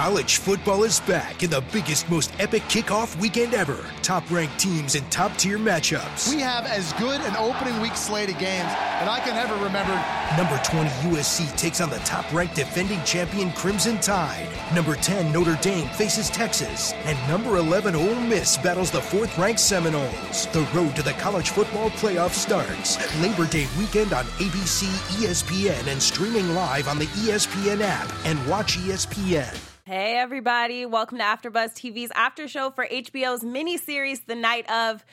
College football is back in the biggest, most epic kickoff weekend ever. Top ranked teams and top tier matchups. We have as good an opening week slate of games that I can ever remember. Number 20 USC takes on the top ranked defending champion Crimson Tide. Number 10 Notre Dame faces Texas. And number 11 Ole Miss battles the fourth ranked Seminoles. The road to the college football playoff starts. Labor Day weekend on ABC, ESPN, and streaming live on the ESPN app and watch ESPN. Hey everybody, welcome to AfterBuzz TV's after show for HBO's miniseries The Night of.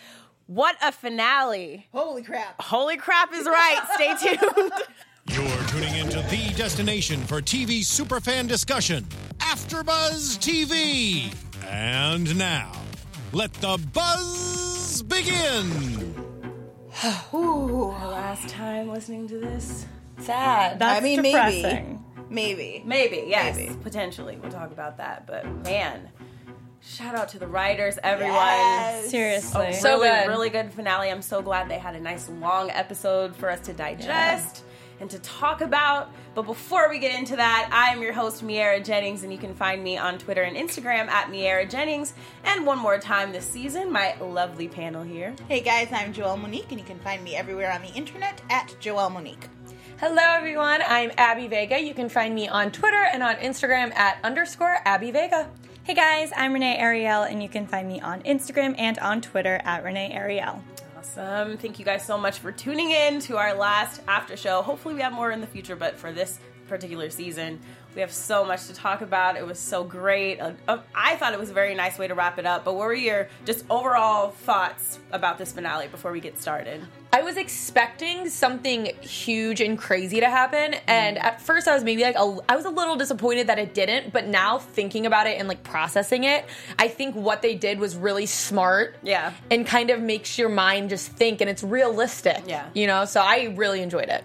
What a finale. Holy crap. Holy crap is right. Stay tuned. You're tuning into the destination for TV superfan discussion, AfterBuzz TV. And now, let the buzz begin. Our last time listening to this. Sad. That's I mean, depressing. maybe. Maybe. Maybe, yes. Maybe. Potentially. We'll talk about that. But man, shout out to the writers, everyone. Yes. Seriously. A So really, good. really good finale. I'm so glad they had a nice long episode for us to digest and to talk about. But before we get into that, I am your host, Miaira Jennings, and you can find me on Twitter and Instagram at Miaira Jennings. And one more time this season, my lovely panel here. Hey guys, I'm Joelle Monique, and you can find me everywhere on the internet at Joelle Monique. Hello, everyone. I'm Abby Vega. You can find me on Twitter and on Instagram at underscore Abby Vega. Hey guys, I'm Renee Ariel, and you can find me on Instagram and on Twitter at Renee Ariel. Awesome. Thank you guys so much for tuning in to our last after show. Hopefully, we have more in the future, but for this particular season, we have so much to talk about. It was so great. Uh, uh, I thought it was a very nice way to wrap it up. But what were your just overall thoughts about this finale before we get started? I was expecting something huge and crazy to happen, and mm. at first I was maybe like, a, I was a little disappointed that it didn't. But now thinking about it and like processing it, I think what they did was really smart. Yeah. and kind of makes your mind just think, and it's realistic. Yeah. you know. So I really enjoyed it.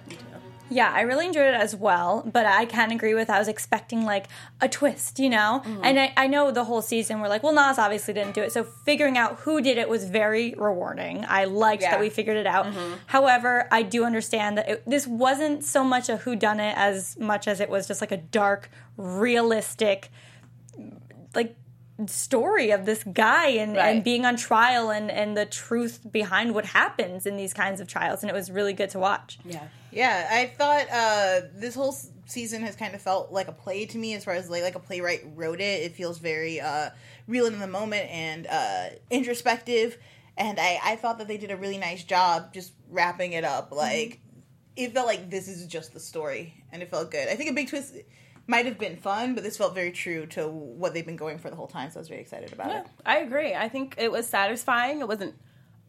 Yeah, I really enjoyed it as well, but I can agree with I was expecting like a twist, you know? Mm-hmm. And I, I know the whole season we're like, well, Naz obviously didn't do it. So figuring out who did it was very rewarding. I liked Yeah. that we figured it out. Mm-hmm. However, I do understand that it, this wasn't so much a whodunit as much as it was just like a dark, realistic, like story of this guy and, Right. and being on trial and, and the truth behind what happens in these kinds of trials. And it was really good to watch. Yeah. Yeah, I thought uh, this whole season has kind of felt like a play to me, as far as like, like a playwright wrote it. It feels very uh, real in the moment and uh, introspective, and I, I thought that they did a really nice job just wrapping it up. Like it felt like this is just the story, and it felt good. I think a big twist might have been fun, but this felt very true to what they've been going for the whole time. So I was very excited about it. I agree. I think it was satisfying. It wasn't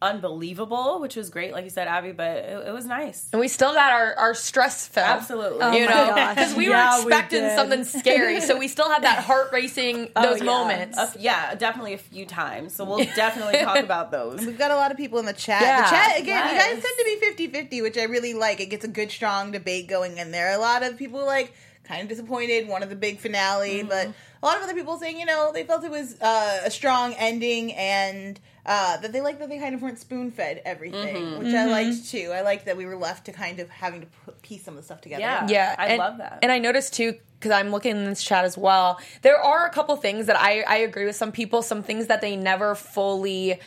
unbelievable, which was great, like you said, Abby, but it, it was nice. And we still got our, our stress fell. Absolutely. Oh you know, because we Yeah, were expecting did. something scary, so we still had that heart racing those yeah. moments. Uh, yeah, definitely a few times. So we'll definitely talk about those. We've got a lot of people in the chat. Yeah. the chat, again, you Yes. guys tend to be 50 50, which I really like. It gets a good, strong debate going in there. A lot of people, like, kind of disappointed, wanted the big finale, but a lot of other people saying, you know, they felt it was uh, a strong ending and uh, that they liked that they kind of weren't spoon fed everything, which I liked too. I liked that we were left to kind of having to put, piece some of the stuff together. Yeah. Yeah, I and, love that. And I noticed too because I'm looking in this chat as well. There are a couple things that I I agree with some people. Some things that they never fully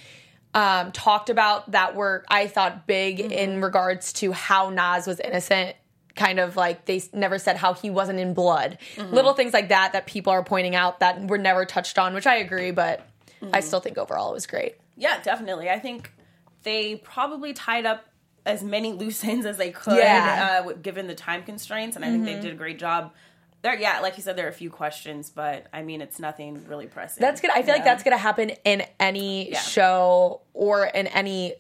um, talked about that were I thought big Mm-hmm. in regards to how Naz was innocent. Kind of like they never said how he wasn't in blood. Mm-hmm. Little things like that that people are pointing out that were never touched on, which I agree, but Mm-hmm. I still think overall it was great. Yeah, definitely. I think they probably tied up as many loose ends as they could, Yeah. uh, given the time constraints, and I think they did a great job. There, yeah, like you said, there are a few questions, but I mean, it's nothing really pressing. That's good. I feel like that's going to happen in any Yeah. show or in any.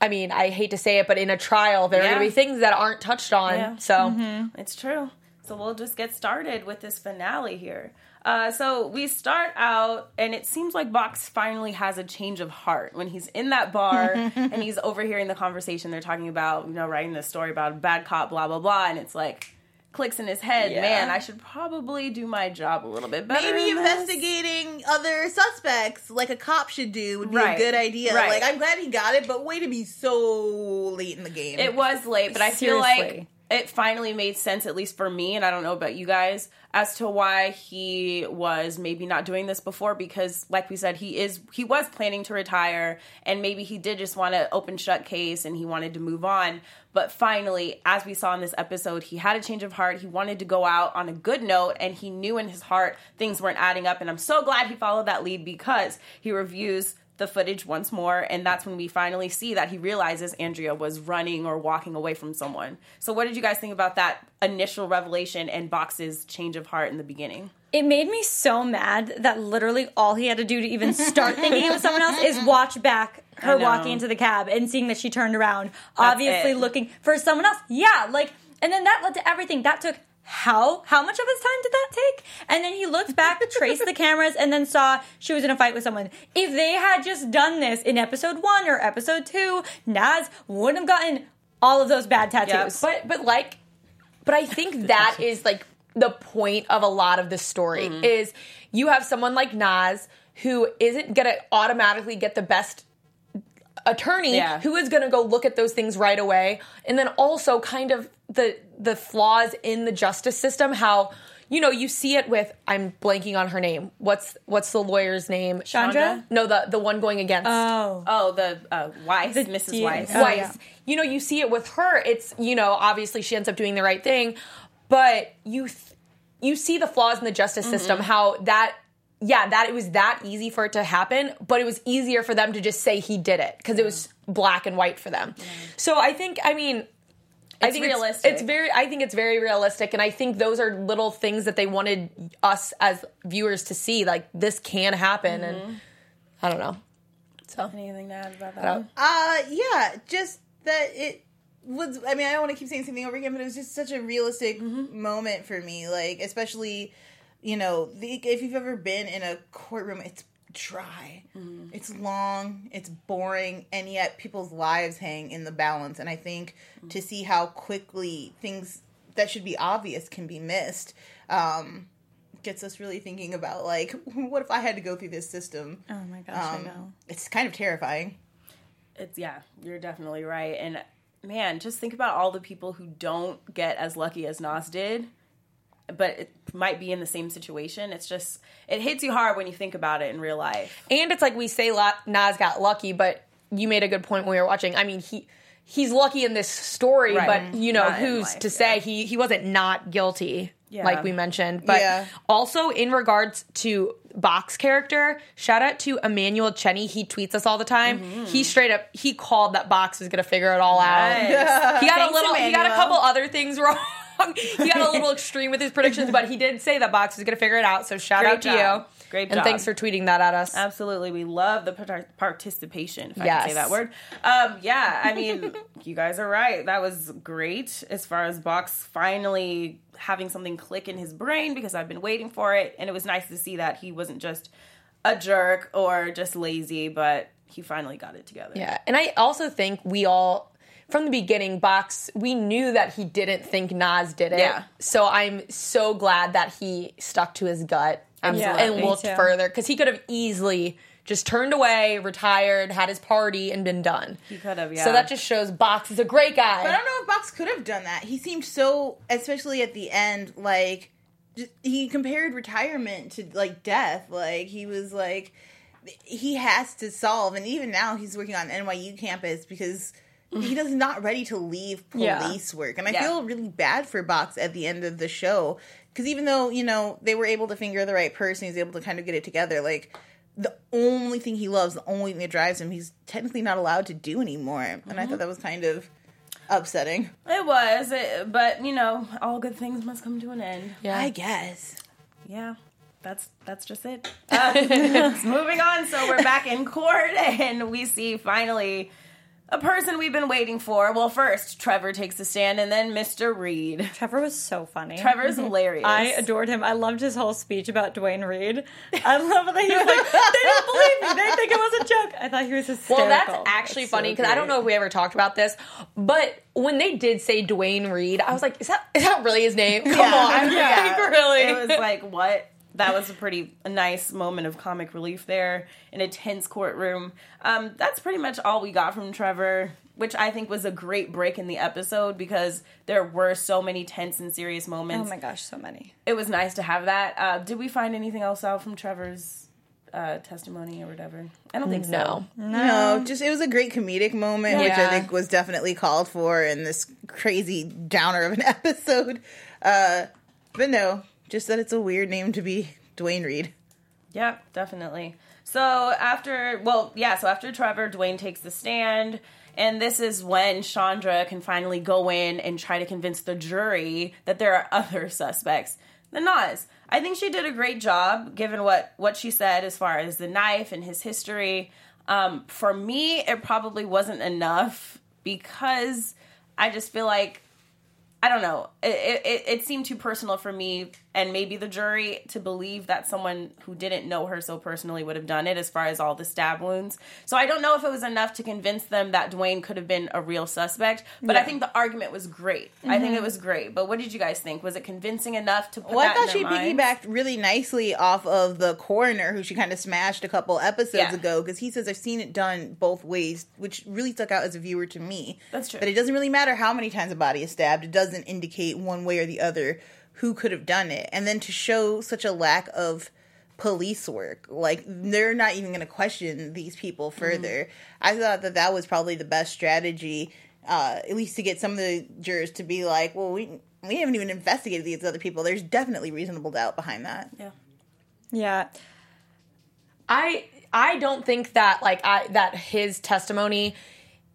I mean, I hate to say it, but in a trial, there are going to be things that aren't touched on. Yeah. So, It's true. So we'll just get started with this finale here. Uh, so we start out, and it seems like Box finally has a change of heart when he's in that bar and he's overhearing the conversation. They're talking about, you know, writing this story about a bad cop, blah blah blah, and it's like clicks in his head. Yeah. Man, I should probably do my job a little bit better. Maybe in this." investigating other suspects like a cop should do would be Right. a good idea. Right. Like I'm glad he got it, but way to be so late in the game. It was late, but I feel like it finally made sense, at least for me, and I don't know about you guys, as to why he was maybe not doing this before. Because, like we said, he is he was planning to retire, and maybe he did just want to open shut case, and he wanted to move on. But finally, as we saw in this episode, he had a change of heart. He wanted to go out on a good note, and he knew in his heart things weren't adding up. And I'm so glad he followed that lead because he reviews the footage once more and that's when we finally see that he realizes Andrea was running or walking away from someone. So what did you guys think about that initial revelation and Box's change of heart in the beginning? It made me so mad that literally all he had to do to even start thinking it was someone else is watch back her walking into the cab and seeing that she turned around, obviously it. looking for someone else. Yeah, like, and then that led to everything. That took how how much of his time did that take? And then he looked back, traced the cameras, and then saw she was in a fight with someone. If they had just done this in episode one or episode two, Naz wouldn't have gotten all of those bad tattoos. But but like, but I think that is like the point of a lot of the story Mm-hmm. is you have someone like Naz who isn't gonna automatically get the best attorney Yeah. who is going to go look at those things right away and then also kind of the the flaws in the justice system how you know you see it with I'm blanking on her name what's what's the lawyer's name Chandra? no the the one going against Oh. Oh, the uh, Weiss, Mrs. yeah. Weiss. Oh, Weiss. yeah. You know, you see it with her. It's you know, obviously she ends up doing the right thing, but you th- you see the flaws in the justice Mm-hmm. system. How that. Yeah, that it was that easy for it to happen, but it was easier for them to just say he did it because it was black and white for them. So I think, I mean, I think realistic. It's, it's very, I think it's very realistic, and I think those are little things that they wanted us as viewers to see. Like this can happen, Mm-hmm. and I don't know. So Anything to add about that? uh, Uh, yeah, just that it was. I mean, I don't want to keep saying something over again, but it was just such a realistic moment for me. Like, especially, you know, the, if you've ever been in a courtroom, it's dry, it's long, it's boring, and yet people's lives hang in the balance. And I think to see how quickly things that should be obvious can be missed. Um, gets us really thinking about like what if i had to go through this system Oh my gosh, I um, know. it's kind of terrifying It's yeah, you're definitely right. And man, just think about all the people who don't get as lucky as Naz did, but it might be in the same situation. It's just it hits you hard when you think about it in real life. And it's like we say Naz got lucky, but you made a good point when we were watching. I mean, he he's lucky in this story, Right. but you know, Not who's life, to yeah. say he he wasn't not guilty. Yeah. Like we mentioned, but Yeah. also in regards to Box character, shout out to Emmanuel Cheney. He tweets us all the time. Mm-hmm. He straight up he called that Box was gonna figure it all out. Nice. He got Thanks, a little. He got a couple other things wrong. He got a little extreme with his predictions, but he did say that Box was going to figure it out. So shout Great out to job. you. Great job. and thanks for tweeting that at us. Absolutely, we love the par- participation. If I can say that word. Um, yeah, I mean, you guys are right. That was great as far as Box finally having something click in his brain because I've been waiting for it, and it was nice to see that he wasn't just a jerk or just lazy, but he finally got it together. Yeah, and I also think we all, from the beginning, Box, we knew that he didn't think Naz did it. Yeah. So I'm so glad that he stuck to his gut and, Absolutely. and looked further because he could have easily just turned away, retired, had his party, and been done. He could have, yeah. So that just shows Box is a great guy. But I don't know if Box could have done that. He seemed so, especially at the end, like just, he compared retirement to like death. Like he was like he has to solve, and even now he's working on NYU campus because he does not ready to leave Yeah. police work. And I Yeah. feel really bad for Box at the end of the show because even though you know they were able to finger the right person, he's able to kind of get it together. Like the only thing he loves, the only thing that drives him, he's technically not allowed to do anymore. And I thought that was kind of upsetting. It was, it, but you know, all good things must come to an end. yeah. I guess. yeah that's that's just it uh, moving on so we're back in court and we see finally a person we've been waiting for well first trevor takes a stand and then mr reed Trevor was so funny. trevor's hilarious I adored him. I loved his whole speech about Duane Reade. I love that he was like, "They don't believe me. They think it was a joke." I thought he was hysterical. Well, that's actually That's funny because I don't know if we ever talked about this, but when they did say Duane Reade, I was like, "Is that is that really his name? Come on, yeah, like, really?" it was like what that was a pretty nice moment of comic relief there in a tense courtroom um, that's pretty much all we got from trevor which I think was a great break in the episode because there were so many tense and serious moments. Oh my gosh, so many. It was nice to have that. Uh, did we find anything else out from Trevor's uh, testimony or whatever? I don't think so. No. No, just it was a great comedic moment, which I think was definitely called for in this crazy downer of an episode. Uh, but no, just that it's a weird name to be Duane Reade. Yeah, definitely. So after, well, yeah, so after Trevor, Duane takes the stand, and this is when Chandra can finally go in and try to convince the jury that there are other suspects than Naz. I think she did a great job, given what what she said as far as the knife and his history. Um, for me, it probably wasn't enough because I just feel like I don't know. It, it, it seemed too personal for me and maybe the jury to believe that someone who didn't know her so personally would have done it as far as all the stab wounds. So I don't know if it was enough to convince them that Duane could have been a real suspect, but I think the argument was great. I think it mm-hmm. was great. But what did you guys think? Was it convincing enough to put Well, I thought she minds? piggybacked really nicely off of the coroner who she kind of smashed a couple episodes Yeah. ago because he says I've seen it done both ways, which really stuck out as a viewer to me. That's true. But it doesn't really matter how many times a body is stabbed; it doesn't indicate one way or the other who could have done it. And then to show such a lack of police work, like they're not even going to question these people Mm-hmm. further. I thought that that was probably the best strategy, uh, at least to get some of the jurors to be like, "Well, we." We haven't even investigated these other people. There's definitely reasonable doubt behind that. Yeah. Yeah. I I don't think that like I that his testimony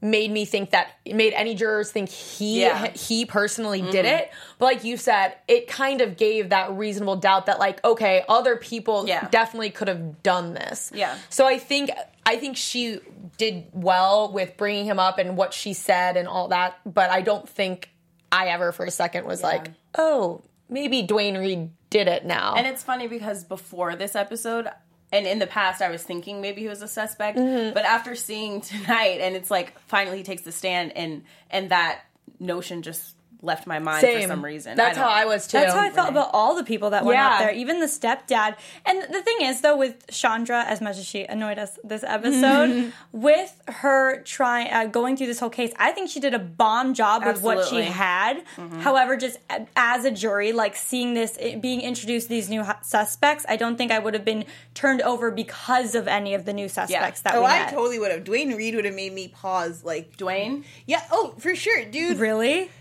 made me think that made any jurors think he Yeah. he personally did mm-hmm. it. But like you said, it kind of gave that reasonable doubt that like okay, other people Yeah. definitely could have done this. Yeah. So I think I think she did well with bringing him up and what she said and all that, but I don't think I ever for a second was like, "Oh, maybe Duane Reade did it now." And it's funny because before this episode, and in the past, I was thinking maybe he was a suspect. Mm-hmm. But after seeing tonight, and it's like finally he takes the stand, and and that notion just left my mind Same. for some reason. That's don't- how I was too. That's how I felt about all the people that went Yeah. out there, even the stepdad. And the thing is, though, with Chandra, as much as she annoyed us this episode, with her trying uh, going through this whole case, I think she did a bomb job with what she Absolutely. had. However, just as a jury, like seeing this it, being introduced, these new hu- suspects, I don't think I would have been turned over because of any of the new suspects that Oh, I met. totally would have. Duane Reade would have made me pause. Like, Duane. yeah, oh, for sure, dude. really.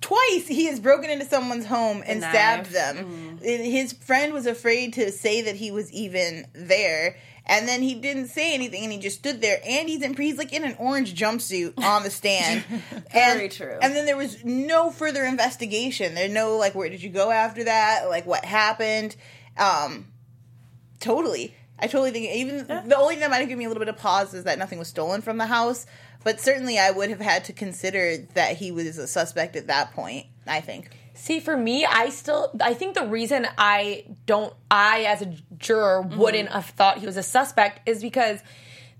Twice he has broken into someone's home and stabbed them. And His friend was afraid to say that he was even there. And then he didn't say anything, and he just stood there. And he's in, he's like in an orange jumpsuit on the stand. Very and, true. And then there was no further investigation. There's no like, where did you go after that? Like, what happened? Um, totally. I totally think even the only thing that might have given me a little bit of pause is that nothing was stolen from the house. But certainly, I would have had to consider that he was a suspect at that point. I think. See, for me, I still I think the reason I don't I as a juror Mm-hmm. wouldn't have thought he was a suspect is because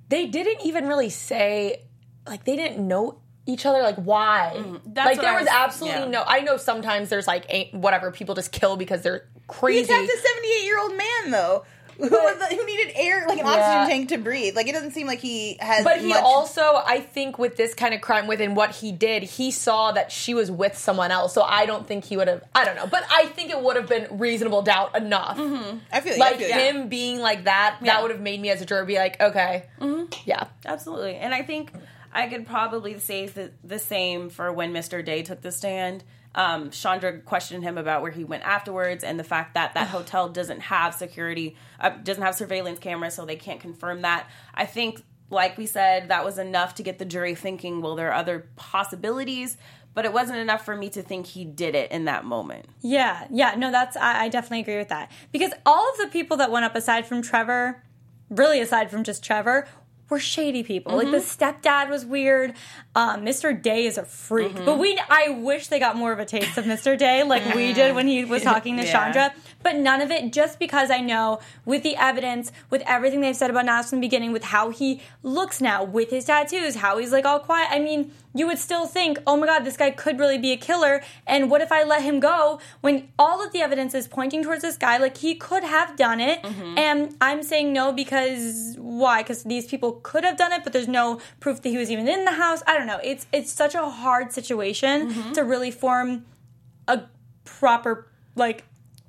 they didn't even really say like they didn't know each other like why Mm-hmm. That's like there was was- absolutely yeah. no i know sometimes there's like ain't whatever people just kill because they're crazy He crazy attacked a 78 year old man though, who, was, who needed air, like an Yeah. oxygen tank to breathe. Like it doesn't seem like he has. But he much- also, I think, with this kind of crime, within what he did, he saw that she was with someone else. So I don't think he would have. I don't know, but I think it would have been reasonable doubt enough. Mm-hmm. I feel Like I feel him being like that, Yeah. that would have made me as a juror be like, okay, mm-hmm. yeah, Absolutely. And I think I could probably say the, the same for when Mr. Day took the stand. Um, Chandra questioned him about where he went afterwards and the fact that that hotel doesn't have security, uh, doesn't have surveillance cameras, so they can't confirm that. I think, like we said, that was enough to get the jury thinking, well, there are other possibilities, but it wasn't enough for me to think he did it in that moment. Yeah, yeah, no, that's I, I definitely agree with that because all of the people that went up aside from Trevor, really aside from just Trevor, were shady people. Like the mm-hmm. stepdad was weird. Um, Mr. Day is a freak, mm-hmm. but we I wish they got more of a taste of Mr. Day like we mm-hmm. did when he was talking to Yeah. Chandra. But none of it, just because I know with the evidence, with everything they've said about Naz from the beginning, with how he looks now, with his tattoos, how he's like all quiet. I mean, you would still think, oh my god, this guy could really be a killer. And what if I let him go when all of the evidence is pointing towards this guy? Like he could have done it. Mm-hmm. And I'm saying no because why? Because these people could have done it, but there's no proof that he was even in the house. I don't know. It's it's such a hard situation mm-hmm. to really form a proper like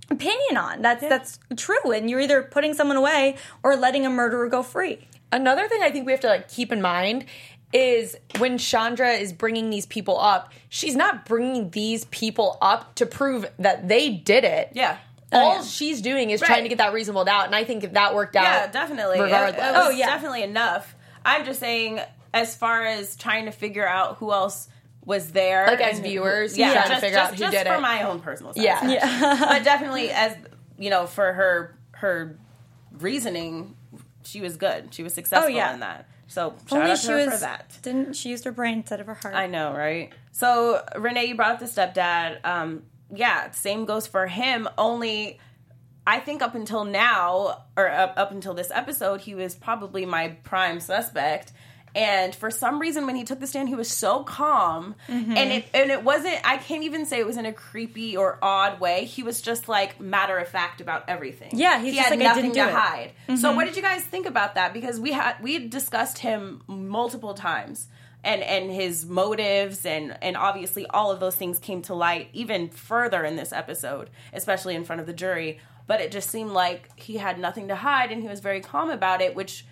opinion on. That's that's true. And you're either putting someone away or letting a murderer go free. Another thing I think we have to like keep in mind is when Chandra is bringing these people up, she's not bringing these people up to prove that they did it. Yeah. All oh, yeah. she's doing is Right. trying to get that reasonable doubt, and I think that worked out. Yeah, definitely. Regardless. It, was Oh, yeah. definitely enough. I'm just saying, as far as trying to figure out who else was there, Like, as and- viewers, yeah, trying to just, figure just, out who just did for it. my own personal Yeah. satisfaction. but definitely as you know, for her her reasoning, she was good. She was oh, successful Oh, yeah. in that. So shout Only out to she her was for that. didn't she used her brain instead of her heart. I know, right? So Renee, you brought up the stepdad. Um, yeah, same goes for him. Only, I think up until now, or up, up until this episode, he was probably my prime suspect. And for some reason, when he took the stand, he was so calm, Mm-hmm. and it and it wasn't. I can't even say it was in a creepy or odd way. He was just like matter of fact about everything. Yeah, he's he just had like, nothing didn't to hide. So, what did you guys think about that? Because we had we had discussed him multiple times, and and his motives, and and obviously all of those things came to light even further in this episode, especially in front of the jury. But it just seemed like he had nothing to hide, and he was very calm about it, which.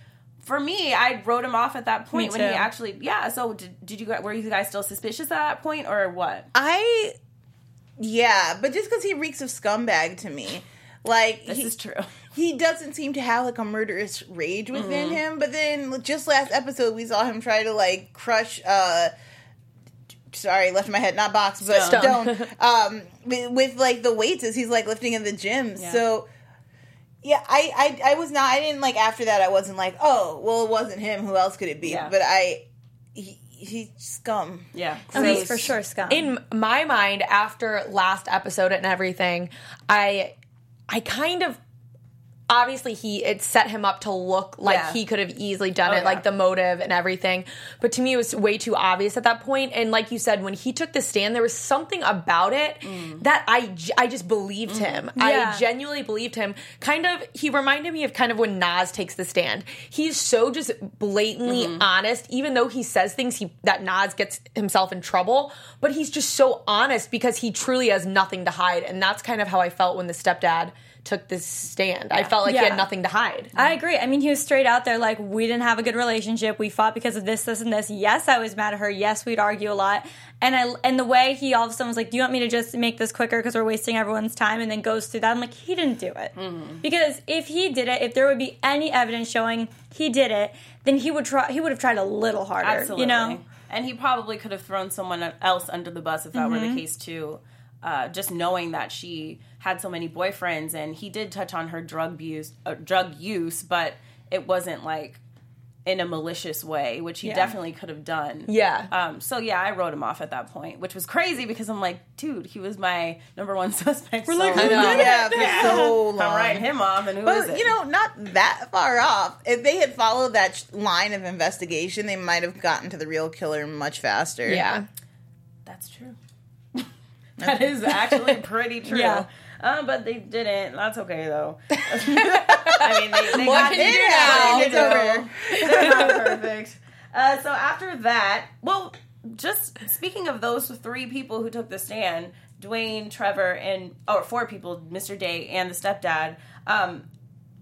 For me, I wrote him off at that point when he actually, yeah. So, did, did you guys were you guys still suspicious at that point, or what? I, yeah, but just because he reeks of scumbag to me, like This he, is true. he doesn't seem to have like a murderous rage within him. But then just last episode, we saw him try to like crush. uh Sorry, left my head, not box, but Stone. stone. um, with, with like the weights as he's like lifting in the gym. Yeah. So, yeah, I, I, I was not. I didn't like after that. I wasn't like, oh, well, it wasn't him. Who else could it be? Yeah. But I, he, he's scum. Yeah, Oh, he's for sure scum. in my mind after last episode and everything i i kind of obviously he it set him up to look like Yeah. he could have easily done Oh, it yeah. like the motive and everything but to me it was way too obvious at that point and like you said when he took the stand there was something about it Mm. that I just believed him i genuinely believed him kind of he reminded me of kind of when naz takes the stand he's so just blatantly Mm-hmm. honest even though he says things he that naz gets himself in trouble but he's just so honest because he truly has nothing to hide and that's kind of how i felt when the stepdad took this stand i felt like he had nothing to hide I agree. I mean, he was straight out there like, we didn't have a good relationship. We fought because of this, this, and this. Yes, I was mad at her. Yes, we'd argue a lot. And I and the way he all of a sudden was like, "Do you want me to just make this quicker because we're wasting everyone's time?" And then goes through that. I'm like, he didn't do it because if he did it, if there would be any evidence showing he did it, then he would try. He would have tried a little harder. Absolutely. You know. And he probably could have thrown someone else under the bus if that were the case too. Uh, just knowing that she had so many boyfriends, and he did touch on her drug use, uh, drug use, but it wasn't like in a malicious way, which he Yeah. definitely could have done. Yeah. Um, so yeah, I wrote him off at that point, which was crazy because I'm like, dude, he was my number one suspect. We're like, I know. Yeah, for so long. I'm writing him off, and who is But it? you know, not that far off. If they had followed that sh- line of investigation, they might have gotten to the real killer much faster. yeah That's true. that is actually pretty true. Yeah. Um, but they didn't. That's okay though. I mean, they, they What got can you it do now? It's over. They're not perfect. Uh, so after that, well, just speaking of those three people who took the stand, Duane, Trevor, and or four people, Mr. Day and the stepdad. Um,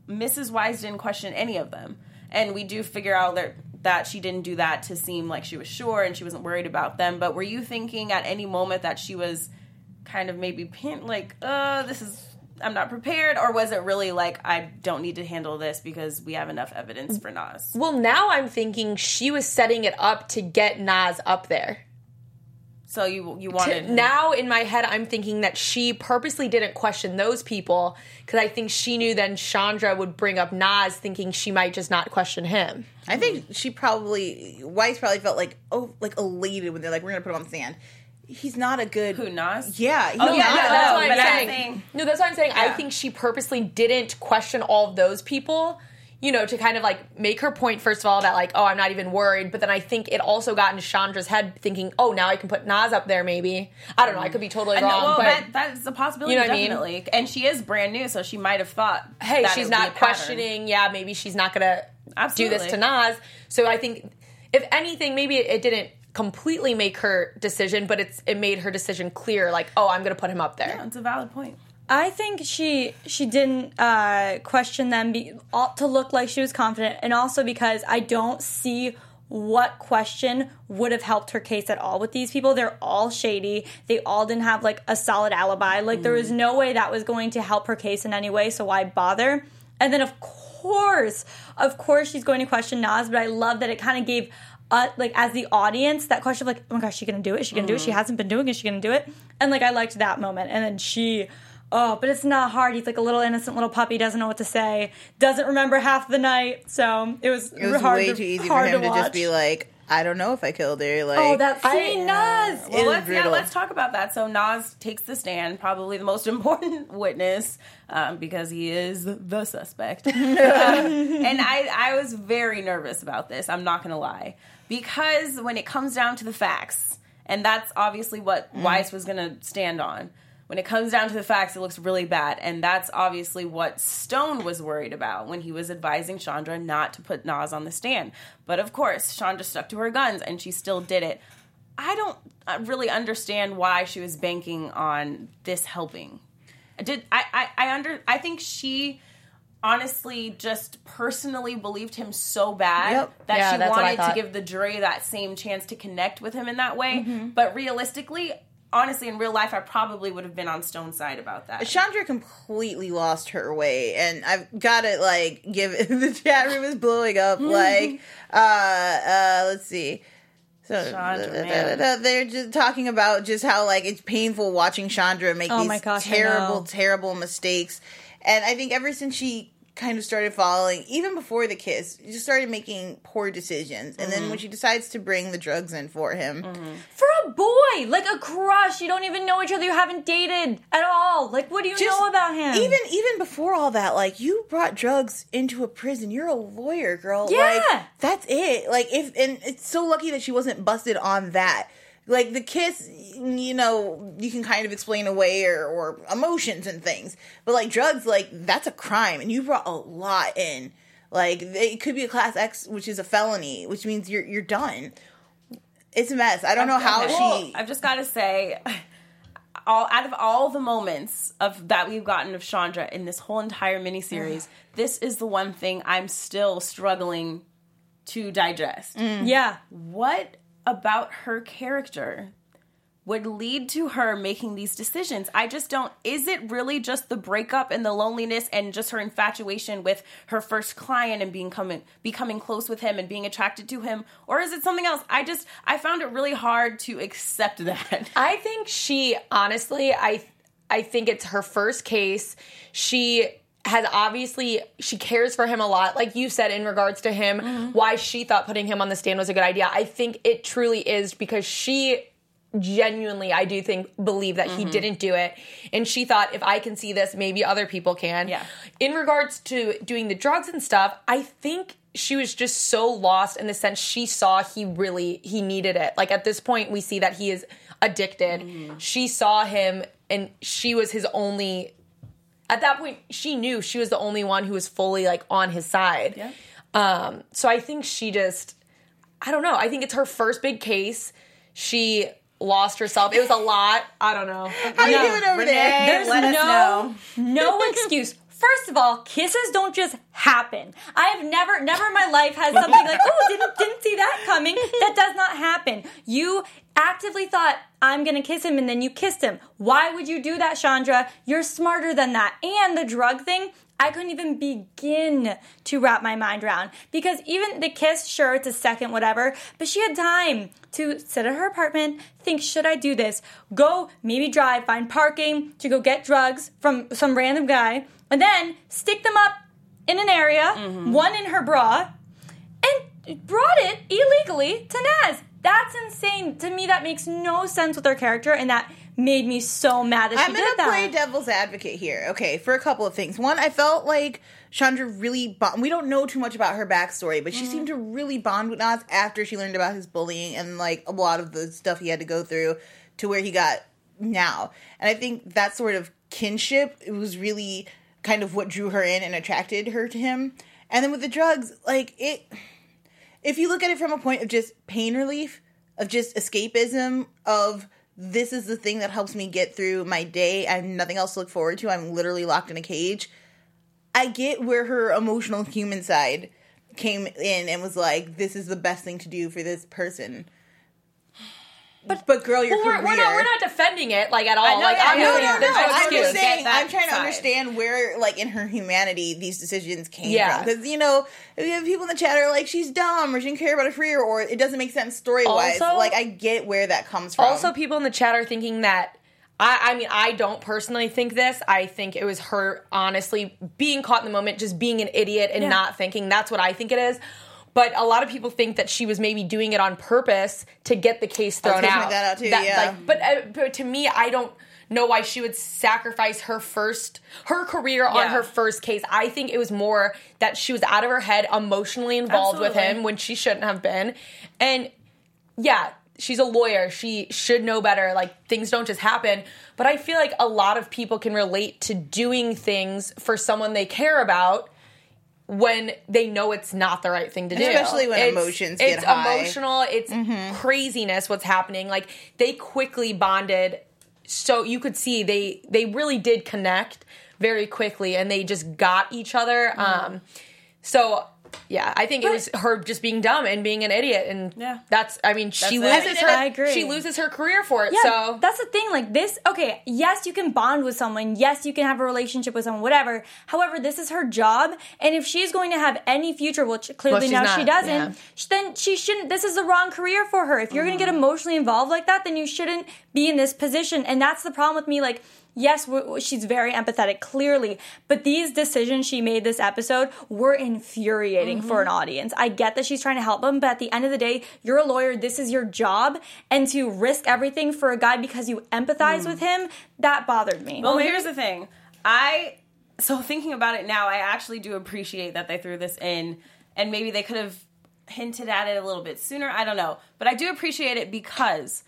Mrs. Weiss didn't question any of them, and we do figure out that that she didn't do that to seem like she was sure and she wasn't worried about them. But were you thinking at any moment that she was kind of maybe pin like, uh, this is I'm not prepared, or was it really like I don't need to handle this because we have enough evidence for Naz? well now i'm thinking she was setting it up to get naz up there So you you To- wanted now in my head i'm thinking that she purposely didn't question those people because i think she knew then chandra would bring up naz thinking she might just not question him I think she probably Weiss probably felt like oh like elated when they're like we're gonna put him on the stand. He's not a good who Naz? Yeah, Oh, yeah, yeah, no, that's what I'm saying. saying- No, that's what I'm saying. I think she purposely didn't question all of those people. you know, to kind of like make her point, first of all, that like, oh, I'm not even worried. But then I think it also got into Chandra's head thinking, oh, now I can put Naz up there maybe. I don't know. I could be totally And, wrong. well, but that, that is a possibility, You know what I mean? definitely. And she is brand new, so she might have thought, hey, she's would be a not questioning. Yeah, maybe she's not gonna do this to Naz. So I think, if anything, maybe it, it didn't completely make her decision, but it's it made her decision clear. Like, oh, I'm gonna put him up there. That's a valid point. I think she she didn't uh, question them be, all, to look like she was confident, and also because I don't see what question would have helped her case at all with these people. They're all shady. They all didn't have like a solid alibi. Like there was no way that was going to help her case in any way. So why bother? And then of course, of course, she's going to question Naz. But I love that it kind of gave. Uh, like as the audience, that question of like, oh my gosh, she gonna do it? Is she gonna do it? She hasn't been doing it. Is she gonna do it? And like, I liked that moment. And then she, Oh, but it's not hard. He's like a little innocent little puppy, doesn't know what to say, doesn't remember half the night. So it was It was hard way to, too easy for him to, just be like, I don't know if I killed her. Like, oh, that I- scene, Naz. Well, let's, yeah, let's talk about that. So Naz takes the stand, probably the most important witness um, because he is the suspect. Um, and I, I was very nervous about this. I'm not going to lie, because when it comes down to the facts, and that's obviously what mm-hmm. Weiss was going to stand on. When it comes down to the facts, it looks really bad, and that's obviously what Stone was worried about when he was advising Chandra not to put Naz on the stand. But of course, Chandra stuck to her guns, and she still did it. I don't really understand why she was banking on this helping. Did I? I, I under. I think she honestly just personally believed him so bad Yep. that Yeah, she that's what I wanted to give the jury that same chance to connect with him in that way. Mm-hmm. But realistically, honestly, in real life, I probably would have been on Stone's side about that. Chandra completely lost her way, and I've got to like give the chat room is blowing up. like, uh, uh, let's see. So Chandra, da- da- da- they're just talking about just how like it's painful watching Chandra make Oh these my gosh, terrible, terrible mistakes. And I think ever since she kind of started following, even before the kiss, she just started making poor decisions. And Mm-hmm. then when she decides to bring the drugs in for him, For a boy, like a crush, you don't even know each other. You haven't dated at all. Like, what do you Just know about him? Even even before all that, like you brought drugs into a prison. You're a lawyer, girl. Yeah. Like that's it. Like if and it's so lucky that she wasn't busted on that. Like the kiss, you know, you can kind of explain away or, or emotions and things. But like drugs, like that's a crime, and you brought a lot in. Like it could be a class X, which is a felony, which means you're you're done. It's a mess. I don't know how Well, she. I've just got to say, all out of all the moments of that we've gotten of Chandra in this whole entire miniseries, this is the one thing I'm still struggling to digest. yeah. What about her character would lead to her making these decisions? I just don't. Is it really just the breakup and the loneliness and just her infatuation with her first client and being coming, becoming close with him and being attracted to him, or is it something else? I just I found it really hard to accept that. I think she honestly, I I think it's her first case. She has obviously she cares for him a lot like you said in regards to him. Mm-hmm. Why she thought putting him on the stand was a good idea. I think it truly is because she genuinely i do think believe that he mm-hmm. didn't do it. And she thought if i can see this maybe other people can. Yeah. in regards to doing the drugs and stuff i think she was just so lost in the sense she saw he really he needed it. Like at this point we see that he is addicted. Mm-hmm. She saw him and she was his only at that point she knew she was the only one who was fully like on his side Yeah. um so i think she just i don't know i think it's her first big case she lost herself it was a lot i don't know How you doing over there? There's let us no know. no excuse. First of all, kisses don't just happen. I have never, never in my life had something like, oh, didn't didn't see that coming. That does not happen. You actively thought I'm gonna kiss him, and then you kissed him. Why would you do that, Chandra? You're smarter than that. And the drug thing. I couldn't even begin to wrap my mind around because even the kiss, sure, it's a second, whatever, but she had time to sit at her apartment, think, should I do this? Go, maybe drive, find parking to go get drugs from some random guy, and then stick them up in an area, mm-hmm. one in her bra, and brought it illegally to Naz. That's insane. To me, that makes no sense with her character, and that made me so mad that she I'm gonna play devil's advocate here. Okay, for a couple of things. One, I felt like Chandra really bond. We don't know too much about her backstory, but she mm-hmm. seemed to really bond with Naz after she learned about his bullying and like a lot of the stuff he had to go through to where he got now. And I think that sort of kinship it was really kind of what drew her in and attracted her to him. And then with the drugs, like it if you look at it from a point of just pain relief, of just escapism, of this is the thing that helps me get through my day, I have nothing else to look forward to, I'm literally locked in a cage. I get where her emotional human side came in and was like, this is the best thing to do for this person. But, but girl, your Well, we're, career. we're not we're not defending it like at all. I know, like yeah, I'm no, no, no, no. no I'm just saying. I'm trying to side. understand where, like, in her humanity, these decisions came Yeah. from. Because you know, we have people in the chat are like, she's dumb, or she didn't care about her career, or it doesn't make sense story wise. Like, I get where that comes from. Also, people in the chat are thinking that. I, I mean, I don't personally think this. I think it was her honestly being caught in the moment, just being an idiot and not thinking. That's what I think it is. But a lot of people think that she was maybe doing it on purpose to get the case thrown out. that out too, yeah. like, but, uh, but to me, I don't know why she would sacrifice her first her career on her first case. I think it was more that she was out of her head, emotionally involved with him when she shouldn't have been, and yeah, she's a lawyer. She should know better. Like things don't just happen. But I feel like a lot of people can relate to doing things for someone they care about when they know it's not the right thing to do. Especially when emotions get it's high. emotional. It's craziness. What's happening? Like they quickly bonded. So you could see they they really did connect very quickly, and they just got each other. Um, so yeah, I think it was her just being dumb and being an idiot, and Yeah. that's. I mean, she That's it. loses her. I agree. She loses her career for it. Yeah, so that's the thing. Like this, okay, yes, you can bond with someone. Yes, you can have a relationship with someone, whatever. However, this is her job, and if she's going to have any future, which clearly she's now not, she doesn't, yeah. then she shouldn't. This is the wrong career for her. If you're going to Mm-hmm. get emotionally involved like that, then you shouldn't be in this position. And that's the problem with me. Like. Yes, she's very empathetic, clearly, but these decisions she made this episode were infuriating for an mm-hmm. audience. I get that she's trying to help them, but at the end of the day, you're a lawyer, this is your job, and to risk everything for a guy because you empathize mm. with him, that bothered me. Well, here's the thing. I so thinking about it now, I actually do appreciate that they threw this in, and maybe they could have hinted at it a little bit sooner. I don't know, but I do appreciate it because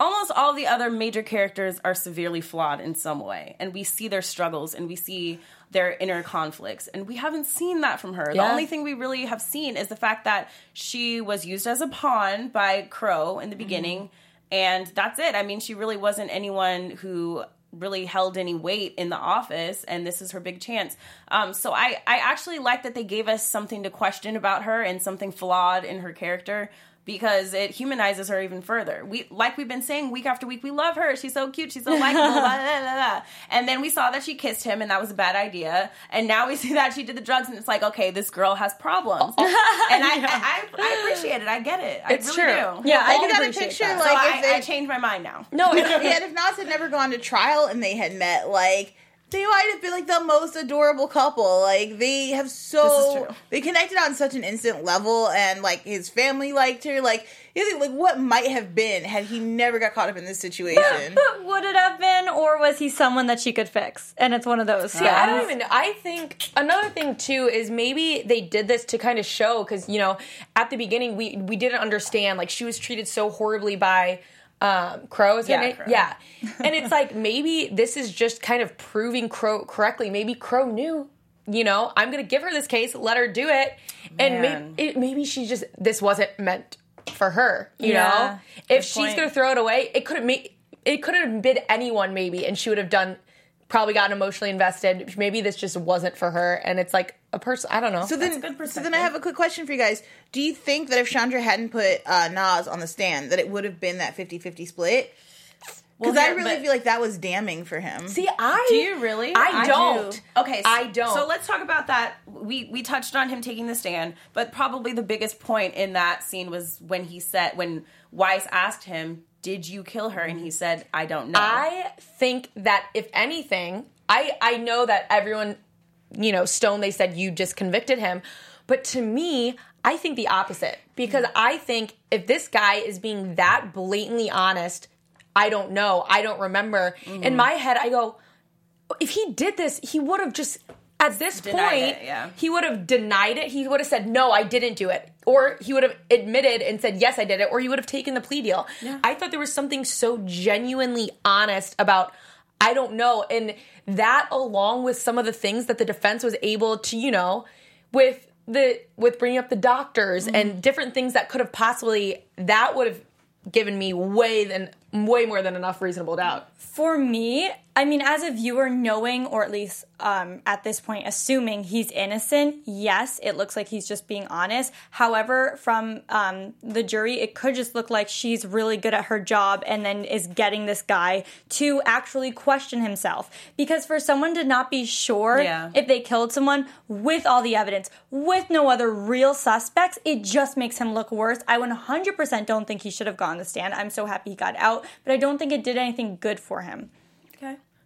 almost all the other major characters are severely flawed in some way, and we see their struggles and we see their inner conflicts, and we haven't seen that from her. The only thing we really have seen is the fact that she was used as a pawn by Crowe in the beginning, and that's it. I mean, she really wasn't anyone who really held any weight in the office and this is her big chance. Um, so I, I actually like that they gave us something to question about her and something flawed in her character because it humanizes her even further. We like we've been saying week after week we love her. She's so cute. She's so likable blah, blah, blah, blah. and then we saw that she kissed him and that was a bad idea. And now we see that she did the drugs and it's like okay this girl has problems. Oh, oh, and I, I, I appreciate it. I get it. I It's really true. do. Yeah, I I can got a appreciate picture that. so like I, if they I changed my mind now. No, and if Naz had never gone to trial and they had met, like they might have been like the most adorable couple. Like they have so they connected on such an instant level, and like his family liked her. Like you think, like what might have been had he never got caught up in this situation. But would it have been, or was he someone that she could fix? And it's one of those. See, I don't uh, even. Know. I think another thing too is maybe they did this to kind of show because you know at the beginning we we didn't understand like she was treated so horribly by um Crowe. Is her Yeah, name? Crowe. Yeah, and it's like maybe this is just kind of proving Crowe correctly. Maybe Crowe knew. You know, I'm gonna give her this case, let her do it, and maybe, it, maybe she just this wasn't meant for her. You Yeah, know, if she's point. gonna throw it away, it could have made it could have been anyone maybe, and she would have done probably gotten emotionally invested. Maybe this just wasn't for her, and it's like a person. I don't know. So then, so then. I have a quick question for you guys. Do you think that if Chandra hadn't put uh, Naz on the stand, that it would have been that 50-50 split? Because Well, I really but- feel like that was damning for him. See, I Do you really? I, don't. do. Okay, so, I don't. So let's talk about that. We we touched on him taking the stand, but probably the biggest point in that scene was when he said when Weiss asked him, "Did you kill her?" and he said, "I don't know." I think that if anything, I I know that everyone, you know, Stone. They said you just convicted him, but to me, I think the opposite because I think if this guy is being that blatantly honest. I don't know, I don't remember. Mm-hmm. In my head, I go, if he did this, he would have just at this Denied point, it, yeah. he would have denied it. He would have said, "No, I didn't do it," or he would have admitted and said, "Yes, I did it," or he would have taken the plea deal. I thought there was something so genuinely honest about. I don't know, and that along with some of the things that the defense was able to, you know, with the with bringing up the doctors Mm-hmm. and different things that could have possibly that would have given me way than way more than enough reasonable doubt. For me, I mean, as a viewer, knowing or at least um, at this point assuming he's innocent, yes, it looks like he's just being honest. However, from um, the jury, it could just look like she's really good at her job and then is getting this guy to actually question himself. Because for someone to not be sure Yeah. if they killed someone with all the evidence, with no other real suspects, it just makes him look worse. I 100% don't think he should have gone the stand. I'm so happy he got out, but I don't think it did anything good for him.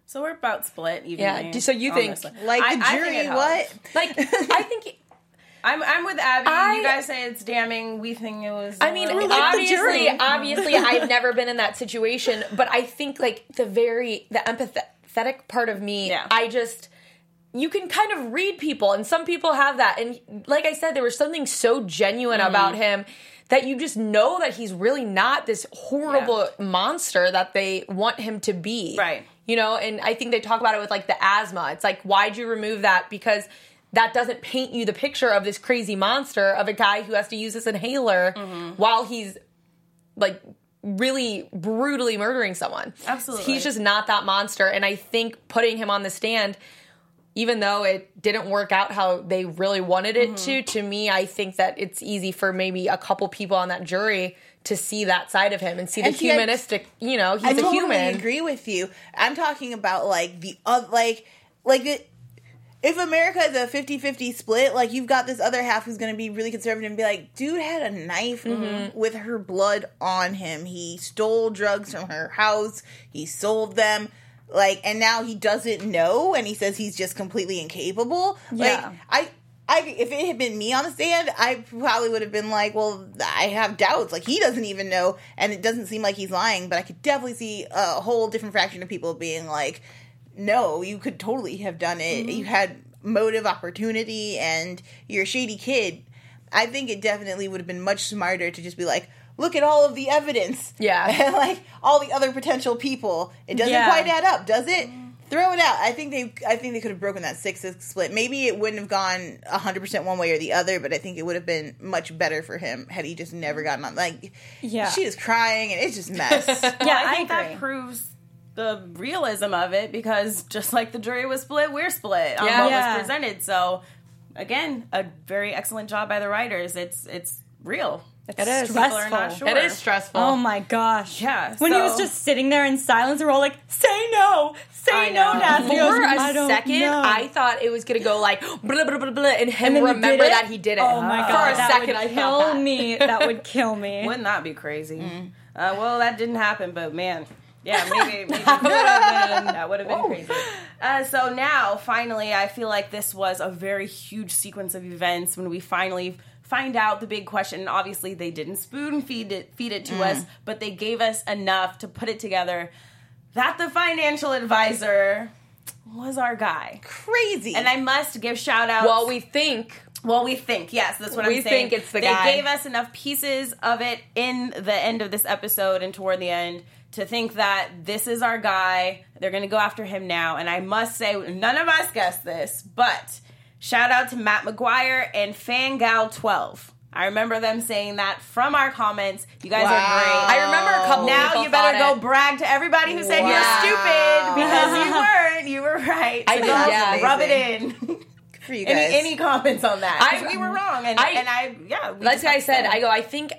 So we're about split evenly. Yeah, so you think- Like I- the think it what? Like I think I'm I'm with Abby. I- you guys say it's damning. We think it was. I mean, like obviously, obviously, I've never been in that situation, but I think like the very the empathetic part of me, Yeah. I just you can kind of read people, and some people have that, and like I said, there was something so genuine Mm-hmm. about him that you just know that he's really not this horrible monster that they want him to be, Right. You know, and I think they talk about it with like the asthma. It's like, why'd you remove that? Because that doesn't paint you the picture of this crazy monster of a guy who has to use this inhaler Mm-hmm. while he's like really brutally murdering someone. Absolutely. He's just not that monster. And I think putting him on the stand, even though it didn't work out how they really wanted it Mm-hmm. to, to me, I think that it's easy for maybe a couple people on that jury to see that side of him and see the And see, I- humanistic, you know, he's I a totally human. agree with you. I'm talking about like the uh, like like it, if America is a 50-50 split, like you've got this other half who's going to be really conservative and be like, dude had a knife Mm-hmm. with her blood on him. He stole drugs from her house. He sold them. Like, and now he doesn't know, and he says he's just completely incapable. Yeah. Like, I, I, if it had been me on the stand, I probably would have been like, well, I have doubts. Like, he doesn't even know, and it doesn't seem like he's lying, but I could definitely see a whole different fraction of people being like, no, you could totally have done it. Mm-hmm. You had motive, opportunity, and you're a shady kid. I think it definitely would have been much smarter to just be like, look at all of the evidence. Yeah. And like all the other potential people. It doesn't Yeah. quite add up, does it? Mm-hmm. Throw it out. I think they I think they could have broken that six six split. Maybe it wouldn't have gone hundred percent one way or the other, but I think it would have been much better for him had he just never gotten on like Yeah. she is crying and it's just mess. Yeah, I I, think agree. that proves the realism of it because just like the jury was split, we're split on Yeah. what Yeah. was presented. So again, a very excellent job by the writers. It's it's real. It's It is. people are not Stressful. sure. It is stressful. Oh my gosh. Yeah, When he was just sitting there in silence, we're all like, say no, say no, know. Nasty. He goes, For "I a second, know." I thought it was gonna go like blah blah blah blah, and him And then he remember that he did it. Oh my god, For a that second, would I kill thought that. me. That would kill me. Wouldn't that be crazy? Uh, well, that didn't happen, but man, yeah, maybe, maybe that would have been, would have been crazy. Uh, so now, finally, I feel like this was a very huge sequence of events when we finally find out the big question. And obviously, they didn't spoon feed it feed it to mm. us, but they gave us enough to put it together that the financial advisor was our guy. Crazy. And I must give shout out. Well, we think Well, we think yes. That's what We I'm saying. think it's the they guy. gave us enough pieces of it in the end of this episode and toward the end to think that this is our guy. They're going to go after him now. And I must say, none of us guessed this, but shout out to Matt McGuire and Fangal12. I remember them saying that from our comments. You guys Wow. are great. I remember a couple. now you better go it. brag to everybody who said Wow. you're stupid because you weren't. You were right. I So did, go yeah. rub it in. for you guys. any, any comments on that? I- we were wrong, and I- and I yeah. We Like I said, say. I go. I think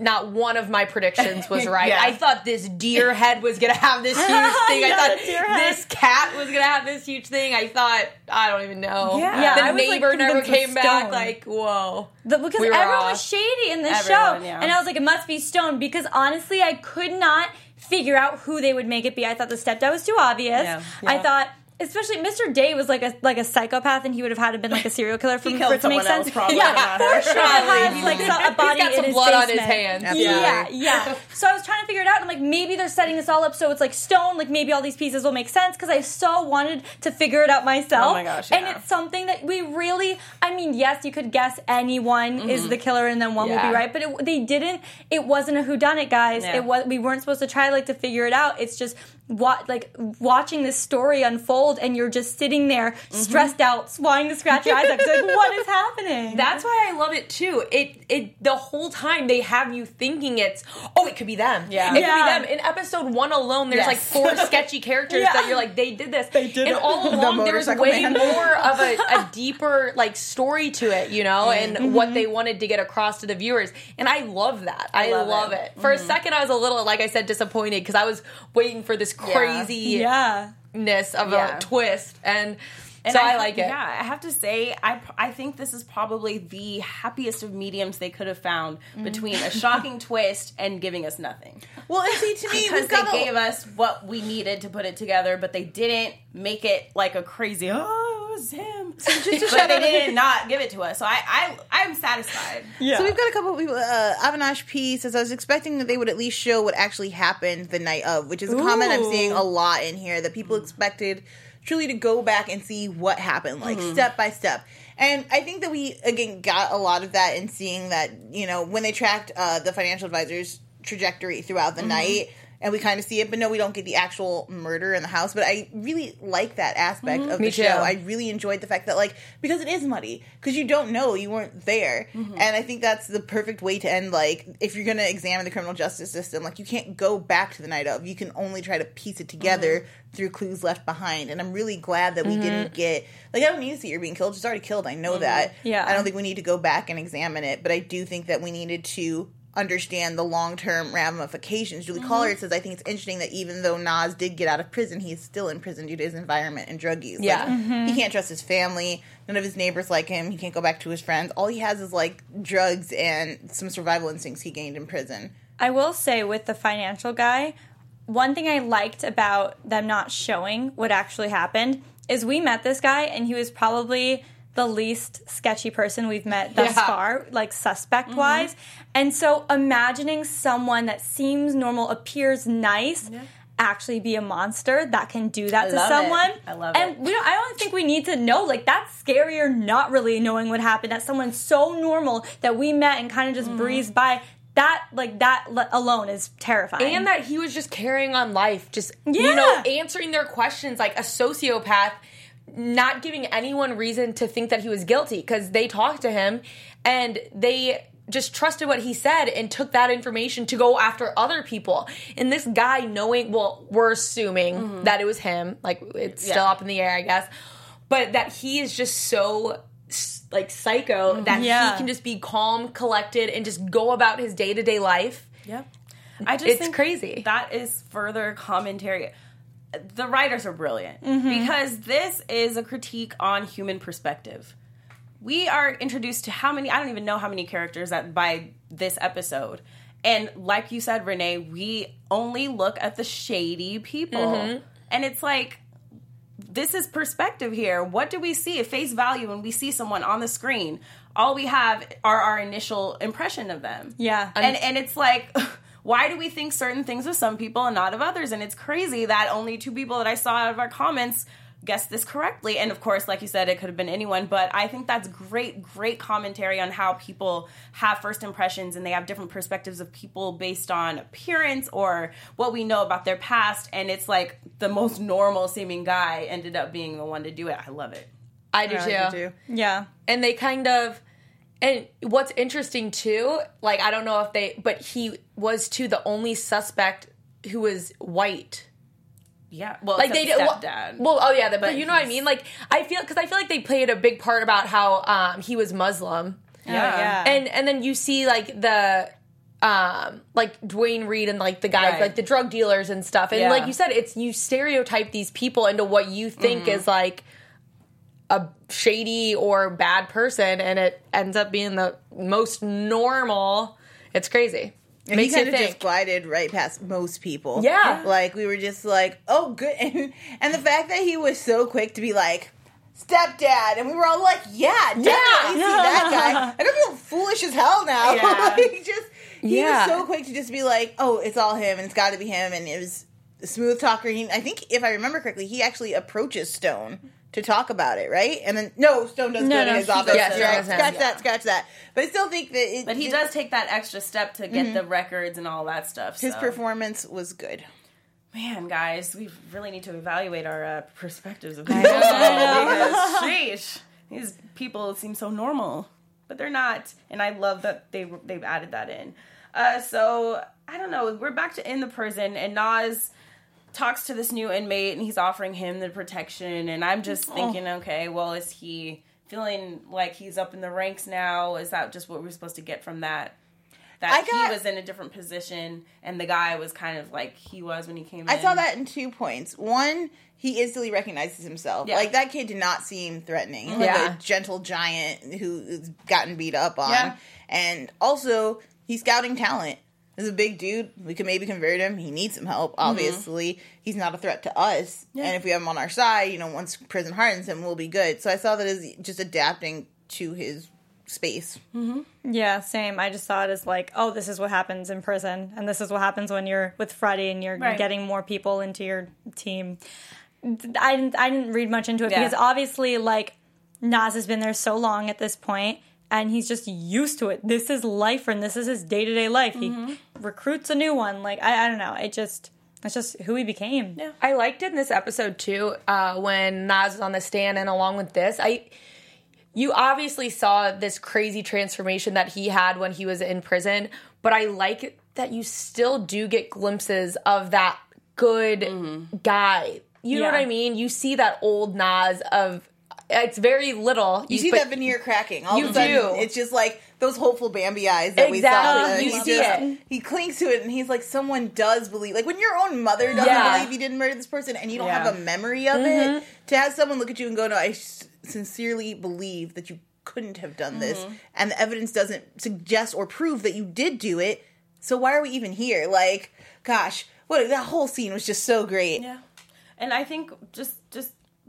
not one of my predictions was right. Yeah. I thought this deer head was gonna have this huge thing. I thought the deer head. this cat was gonna have this huge thing. I thought I don't even know. Yeah. Yeah, the I was, like, neighbor never came back. Like whoa. The- because We everyone off. was shady in this Everyone, show. yeah. And I was like, it must be Stone because honestly, I could not figure out who they would make it be. I thought the stepdad was too obvious. I thought especially Mr. Day was like a like a psychopath, and he would have had to been like a serial killer for, He for it to make someone else, sense. probably, yeah, for sure. Has like a body got some in his blood on his basement. hands. Absolutely. Yeah, yeah. So I was trying to figure it out. I'm like, maybe they're setting this all up so it's like stone. Like maybe all these pieces will make sense because I so wanted to figure it out myself. Oh my gosh, And it's something that we really. I mean, yes, you could guess anyone mm-hmm. is the killer and then one will be right, but it, they didn't. It wasn't a whodunit, guys. Yeah. It was. We weren't supposed to try like to figure it out. It's just what like watching this story unfold and you're just sitting there stressed out, wanting to scratch your eyes out. 'cause Like, what is happening? That's why I love it too. It it the whole time they have you thinking it's oh it could be them. Yeah. It Yeah. could be them. In episode one alone, there's Yes. like four sketchy characters Yeah. that you're like they did this. They did and it. all along there was motorcycle way man. more of a, a deeper like story to it, you know, Mm-hmm. and what they wanted to get across to the viewers. And I love that. I, love love, it. it. For a second, I was a little like I said disappointed because I was waiting for this craziness yeah. of Yeah. a twist and. And so I, ha- like it. Yeah, I have to say, I I think this is probably the happiest of mediums they could have found Mm-hmm. between a shocking twist and giving us nothing. Well, and see, to me, Because they got a- gave us what we needed to put it together, but they didn't make it like a crazy. Oh, it was him. but they did not give it to us, so I I I'm satisfied. Yeah. So we've got a couple of people. Uh, Avinash P says, I was expecting that they would at least show what actually happened the night of, which is a comment I'm seeing a lot in here that people expected truly to go back and see what happened, like Mm-hmm. step by step. And I think that we, again, got a lot of that in seeing that, you know, when they tracked uh, the financial advisor's trajectory throughout Mm-hmm. the night. And we kind of see it, but no, we don't get the actual murder in the house. But I really like that aspect of Me the too. show. I really enjoyed the fact that like because it is muddy because you don't know you weren't there Mm-hmm. and i think that's the perfect way to end like if you're gonna examine the criminal justice system like you can't go back to the night of you can only try to piece it together Mm-hmm. through clues left behind and i'm really glad that we didn't get like i don't need to see you're being killed she's already killed i know that Yeah. i don't think we need to go back and examine it but i do think that we needed to understand the long-term ramifications. Julie mm-hmm. Collard says, "I think it's interesting that even though Naz did get out of prison, he's still in prison due to his environment and drug use. Like, Yeah. he can't trust his family. None of his neighbors like him. He can't go back to his friends. All he has is like drugs and some survival instincts he gained in prison. I will say with the financial guy, one thing I liked about them not showing what actually happened is we met this guy and he was probably the least sketchy person we've met thus Yeah. far, like suspect wise. And so imagining someone that seems normal, appears nice. Actually, be a monster that can do that to love it. someone. I love and it. And we don't, I don't think we need to know. Like that's scarier. Not really knowing what happened. That someone so normal that we met and kind of Mm-hmm. just breezed by. That like that alone is terrifying. and that he was just carrying on life, just you know, answering their questions like a sociopath, not giving anyone reason to think that he was guilty because they talked to him and they just trusted what he said and took that information to go after other people. And this guy knowing, well, we're assuming mm-hmm. that it was him, like it's still up in the air, I guess, but that he is just so like psycho mm-hmm. that Yeah. he can just be calm, collected, and just go about his day to day life. Yep. I just It's think crazy. That is further commentary. The writers are brilliant mm-hmm. because this is a critique on human perspective. We are introduced to how many I don't even know how many characters that by this episode. And like you said, Renee, we only look at the shady people. Mm-hmm. And it's like this is perspective here. What do we see at face value when we see someone on the screen? All we have are our initial impression of them. Yeah. And and it's like why do we think certain things of some people and not of others? And it's crazy that only two people that I saw out of our comments guessed this correctly. And of course, like you said, it could have been anyone, but I think that's great, great commentary on how people have first impressions and they have different perspectives of people based on appearance or what we know about their past. And it's like the most normal seeming guy ended up being the one to do it. I love it. I do I too. do too. yeah. and they kind of and what's interesting too like i don't know if they but he was too the only suspect who was white Yeah. Well, like they did well, well oh yeah the, but, But you know what i mean like i feel because i feel like they played a big part about how um he was muslim Yeah. yeah. and and then you see like the um like Duane Reade and like the guys Right. like the drug dealers and stuff and Yeah. like you said it's you stereotype these people into what you think Mm-hmm. is like a shady or bad person and it ends up being the most normal it's crazy And Makes he kind of think. just glided right past most people. Yeah. like we were just like, oh, good, and, and the fact that he was so quick to be like. Stepdad, and we were all like, "Yeah, definitely see that guy." I feel foolish as hell now. Yeah. like, just he Yeah. was so quick to just be like, "Oh, it's all him, and it's got to be him," and it was a smooth talker. He, I think, if I remember correctly, he actually approaches Stone to talk about it, right? And then no, Stone doesn't No, go to his he office. goes to Right? Scratch Yeah. that, scratch that. But I still think that. It, But he it- does take that extra step to get the records and all that stuff. His so. performance was good. Man, guys, we really need to evaluate our uh, perspectives of people. because, sheesh, these people seem so normal, but they're not. And I love that they they've added that in. Uh, so I don't know. We're back to in the prison, and Naz talks to this new inmate, and he's offering him the protection. And I'm just oh. thinking, okay, well, is he feeling like he's up in the ranks now? Is that just what we're supposed to get from that? That got- he was in a different position, and the guy was kind of like he was when he came in. I saw that in two points. One, he instantly recognizes himself. Yeah. Like that kid did not seem threatening. Like Yeah. a gentle giant who's gotten beat up on. Yeah. And also, he's scouting talent. He's a big dude. We could maybe convert him. He needs some help, Mm-hmm. obviously. He's not a threat to us. And if we have him on our side, you know, once prison hardens him, we'll be good. So I saw that as just adapting to his space. Yeah, same. I just saw it as like, oh, this is what happens in prison, and this is what happens when you're with Freddie and you're Right. getting more people into your team. I didn't. I didn't read much into it Yeah. because obviously, like Naz has been there so long at this point, and he's just used to it. This is life, and this is his day to day life. He recruits a new one. Like I, I don't know. It just it's just who he became. Yeah. I liked in this episode too uh, when Naz was on the stand, and along with this, I you obviously saw this crazy transformation that he had when he was in prison, but I like that you still do get glimpses of that good guy. You know what I mean? You see that old Naz of it's very little. You see that veneer cracking. All You of a sudden, do. it's just like those hopeful Bambi eyes that we saw. Exactly. You he see just- it. He clings to it, and he's like, "Someone does believe." Like when your own mother doesn't Yeah. believe you didn't murder this person, and you don't Yeah. have a memory of it, mm-hmm. to have someone look at you and go, "No, I sincerely believe that you couldn't have done this," mm-hmm. and the evidence doesn't suggest or prove that you did do it. So why are we even here? Like, gosh, what that whole scene was just so great. Yeah. And I think just just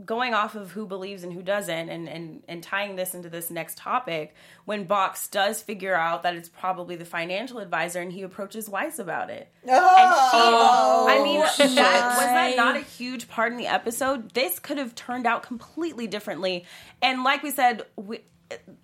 going off of who believes and who doesn't and and and tying this into this next topic, when Box does figure out that it's probably the financial advisor and he approaches Weiss about it. Oh, I mean, that, was that not a huge part in the episode? This could have turned out completely differently. And like we said, we,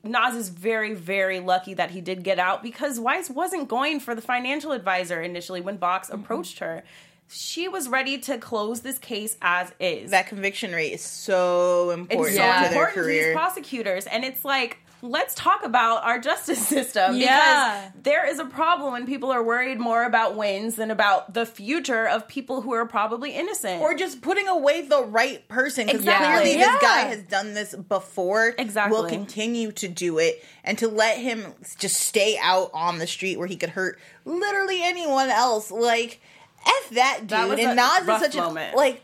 Naz is very, very lucky that he did get out because Weiss wasn't going for the financial advisor initially when Box Mm-hmm. approached her. She was ready to close this case as is. that conviction rate is so important it's so Yeah. to their important to these prosecutors, and it's like. Let's talk about our justice system Yeah. because there is a problem when people are worried more about wins than about the future of people who are probably innocent. or just putting away the right person because Exactly. clearly Yeah. this guy has done this before Exactly. will continue to do it and to let him just stay out on the street where he could hurt literally anyone else like f that dude That was and a Naz is such moment. a like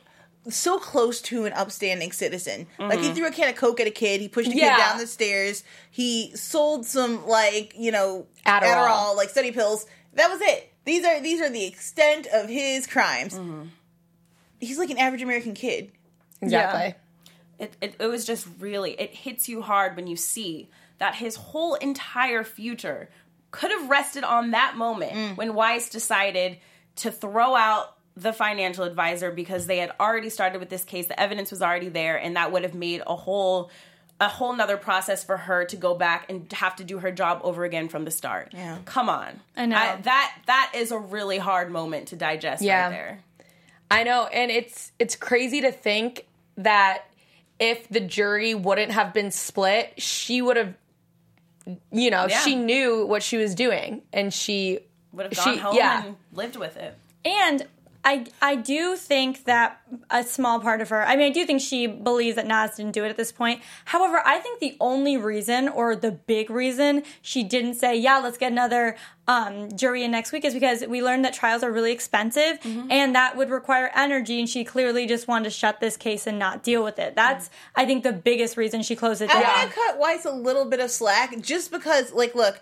so close to an upstanding citizen. Like he mm-hmm. threw a can of Coke at a kid, he pushed a Yeah. kid down the stairs, he sold some like, you know, Adderall. Adderall like study pills. That was it. These are these are the extent of his crimes. Mm-hmm. He's like an average American kid. exactly. it, it, it was just really it hits you hard when you see that his whole entire future could have rested on that moment mm. when Weiss decided to throw out the financial advisor because they had already started with this case the evidence was already there and that would have made a whole a whole nother process for her to go back and have to do her job over again from the start Yeah. come on I know. that that is a really hard moment to digest Yeah. right there I know, and it's it's crazy to think that if the jury wouldn't have been split, she would have you know, Yeah. she knew what she was doing and she would have gone She- home yeah. and lived with it And I I do think that a small part of her I mean I do think she believes that Naz didn't do it at this point. However, I think the only reason or the big reason she didn't say, Yeah, let's get another um, jury in next week is because we learned that trials are really expensive and that would require energy and she clearly just wanted to shut this case and not deal with it. That's I think the biggest reason she closed it I down. want to cut Weiss a little bit of slack just because, like, look,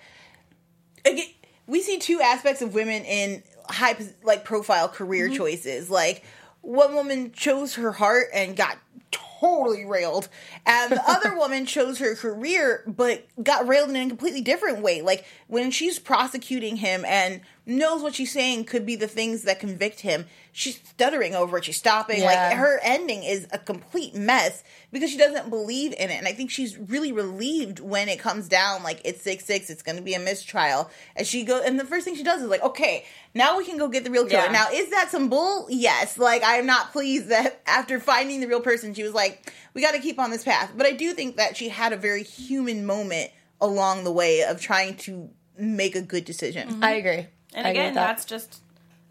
again, we see two aspects of women in high like profile career mm-hmm. choices. Like one woman chose her heart and got totally railed, and the other woman chose her career but got railed in a completely different way. Like when she's prosecuting him and knows what she's saying could be the things that convict him. She's stuttering over it. She's stopping. Yeah. Like her ending is a complete mess because she doesn't believe in it. And I think she's really relieved when it comes down like it's six six. It's going to be a mistrial. And she go and the first thing she does is like, okay, now we can go get the real killer. Yeah. Now is that some bull? Yes. Like I'm not pleased that after finding the real person, she was like, we got to keep on this path. But I do think that she had a very human moment along the way of trying to make a good decision. Mm-hmm. I agree. And I again, with that. that's just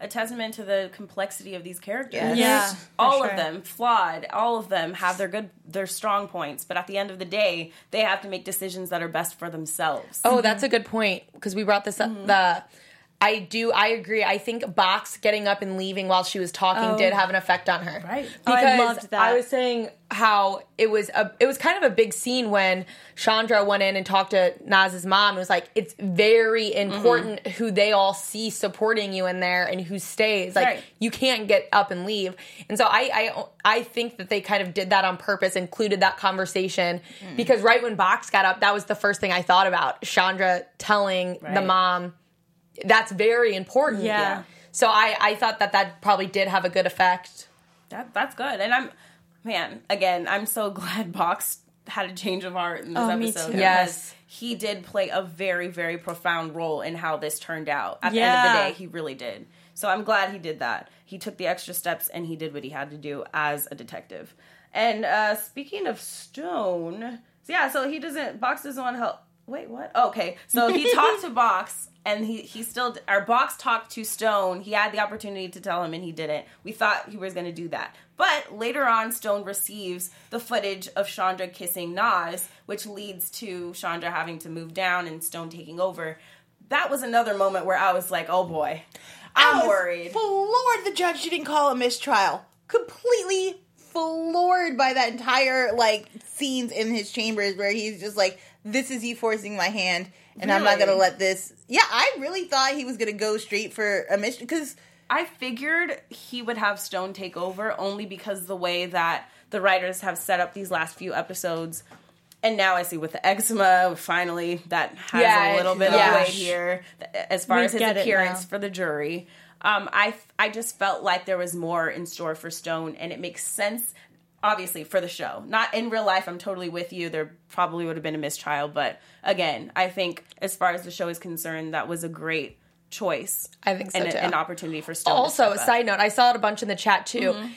a testament to the complexity of these characters. Yes. Yeah, all sure. of them flawed. All of them have their good, their strong points, but at the end of the day, they have to make decisions that are best for themselves. Oh, that's a good point because we brought this up. Mm-hmm. The I do. I agree. I think Box getting up and leaving while she was talking Oh. did have an effect on her. Right. Oh, I Because loved that. I was saying how it was a it was kind of a big scene when Chandra went in and talked to Naz's mom. It was like it's very important mm-hmm. who they all see supporting you in there and who stays. Like Right. you can't get up and leave. And so I I I think that they kind of did that on purpose, included that conversation mm. because right when Box got up, that was the first thing I thought about. Chandra telling the mom that's very important. Yeah. So I, I thought that that probably did have a good effect. That that's good. And I'm man, again, I'm so glad Box had a change of heart in this Oh, me episode. too. Yes. He did play a very, very profound role in how this turned out. At the end of the day, he really did. So I'm glad he did that. He took the extra steps and he did what he had to do as a detective. And uh speaking of Stone, yeah, so he doesn't Box doesn't want to help. Wait, what? Okay, so he talked to Box, and he he still our Box talked to Stone. He had the opportunity to tell him, and he didn't. We thought he was going to do that, but later on, Stone receives the footage of Chandra kissing Naz, which leads to Chandra having to move down and Stone taking over. That was another moment where I was like, "Oh boy, I I'm was worried." Floored the judge didn't call a mistrial. Completely floored by that entire like scenes in his chambers where he's just like, "This is you forcing my hand, and I'm not gonna let this." Yeah, I really thought he was gonna go straight for a mission because I figured he would have Stone take over only because the way that the writers have set up these last few episodes. And now I see with the eczema, finally, that has Yeah, a little bit yeah. of weight here as far We as his appearance for the jury. Um, I I just felt like there was more in store for Stone, and it makes sense, obviously, for the show. Not in real life. I'm totally with you. There probably would have been a mistrial, but again, I think as far as the show is concerned, that was a great choice. I think so, and a- an opportunity for Stone. Also, a side note, I saw it a bunch in the chat too. Mm-hmm.